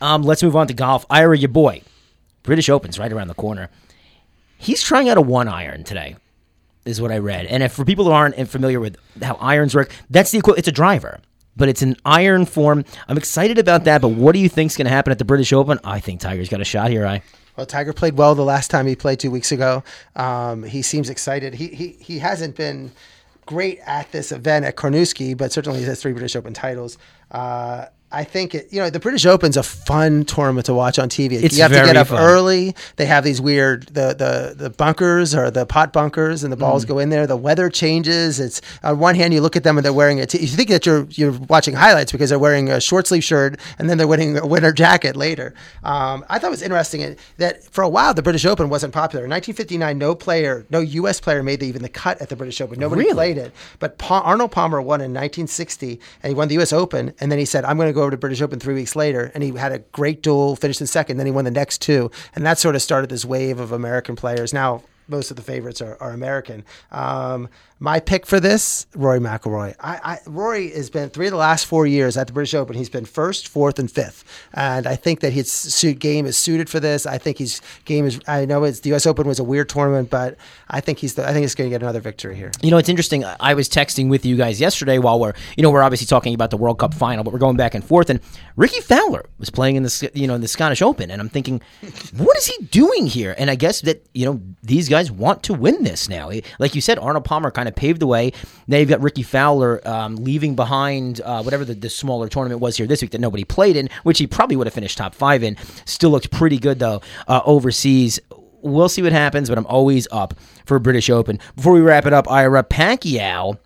Um, let's move on to golf. Ira, your boy, British Open's right around the corner. He's trying out a one iron today, is what I read. And if for people who aren't familiar with how irons work, that's the equi- It's a driver, but it's an iron form. I'm excited about that. But what do you think's going to happen at the British Open? I think Tiger's got a shot here. I. Well, Tiger played well the last time he played two weeks ago. Um, he seems excited. He, he he hasn't been great at this event at Carnoustie, but certainly he has three British Open titles. Uh, I think it, you know the British Open's a fun tournament to watch on TV. It's you have to get up fun. early. They have these weird the the the bunkers or the pot bunkers, and the balls Mm. go in there. The weather changes. It's on one hand you look at them and they're wearing a. T- you think that you're you're watching highlights because they're wearing a short sleeve shirt and then they're wearing a winter jacket later. Um, I thought it was interesting that for a while the British Open wasn't popular. In 1959, no player, no U.S. player made the, even the cut at the British Open. Nobody Really? played it. But pa- Arnold Palmer won in 1960 and he won the U.S. Open. And then he said, I'm going to go over to British Open three weeks later. And he had a great duel, finished in second. Then he won the next two. And that sort of started this wave of American players. Now, most of the favorites are, are American. Um, my pick for this, Rory McIlroy. I, I, Rory has been three of the last four years at the British Open. He's been first, fourth, and fifth, and I think that his suit game is suited for this. I think his game is. I know it's the U.S. Open was a weird tournament, but I think he's. The, I think he's going to get another victory here. You know, it's interesting. I was texting with you guys yesterday while we're, you know, we're obviously talking about the World Cup final, but we're going back and forth. And Rickie Fowler was playing in the, you know, in the Scottish Open, and I'm thinking, what is he doing here? And I guess that you know these guys want to win this now. Like you said, Arnold Palmer kind of paved the way. Now you've got Rickie Fowler um, leaving behind uh, whatever the, the smaller tournament was here this week that nobody played in, which he probably would have finished top five in. Still looked pretty good though uh, overseas we'll see what happens, but I'm always up for British Open. Before we wrap it up, Ira Pacquiao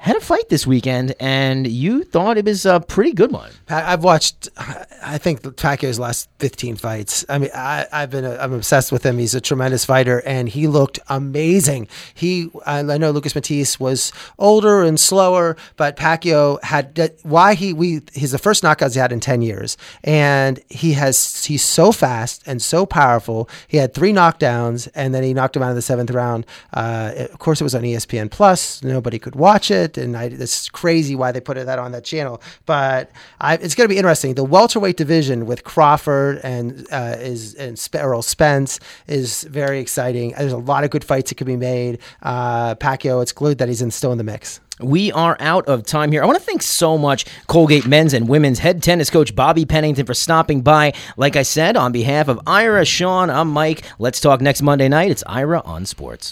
had a fight this weekend, and you thought it was a pretty good one. I've watched, I think Pacquiao's last 15 fights. I mean, I, I've been, I'm obsessed with him. He's a tremendous fighter, and he looked amazing. He, I, know Lucas Matthysse was older and slower, but Pacquiao had why he we he's the first knockouts he had in 10 years, and he has he's so fast and so powerful. He had three knockdowns, and then he knocked him out of the seventh round. Uh, of course, it was on ESPN Plus. Nobody could watch it, and I, it's crazy why they put it that on that channel. But I, it's going to be interesting. The welterweight division with Crawford and uh, is and Spence is very exciting. There's a lot of good fights that could be made. Uh, Pacquiao, it's glued that he's in, still in the mix. We are out of time here. I want to thank so much Colgate men's and women's head tennis coach Bobby Pennington for stopping by. Like I said, on behalf of Ira, Sean, I'm Mike. Let's talk next Monday night. It's Ira on Sports.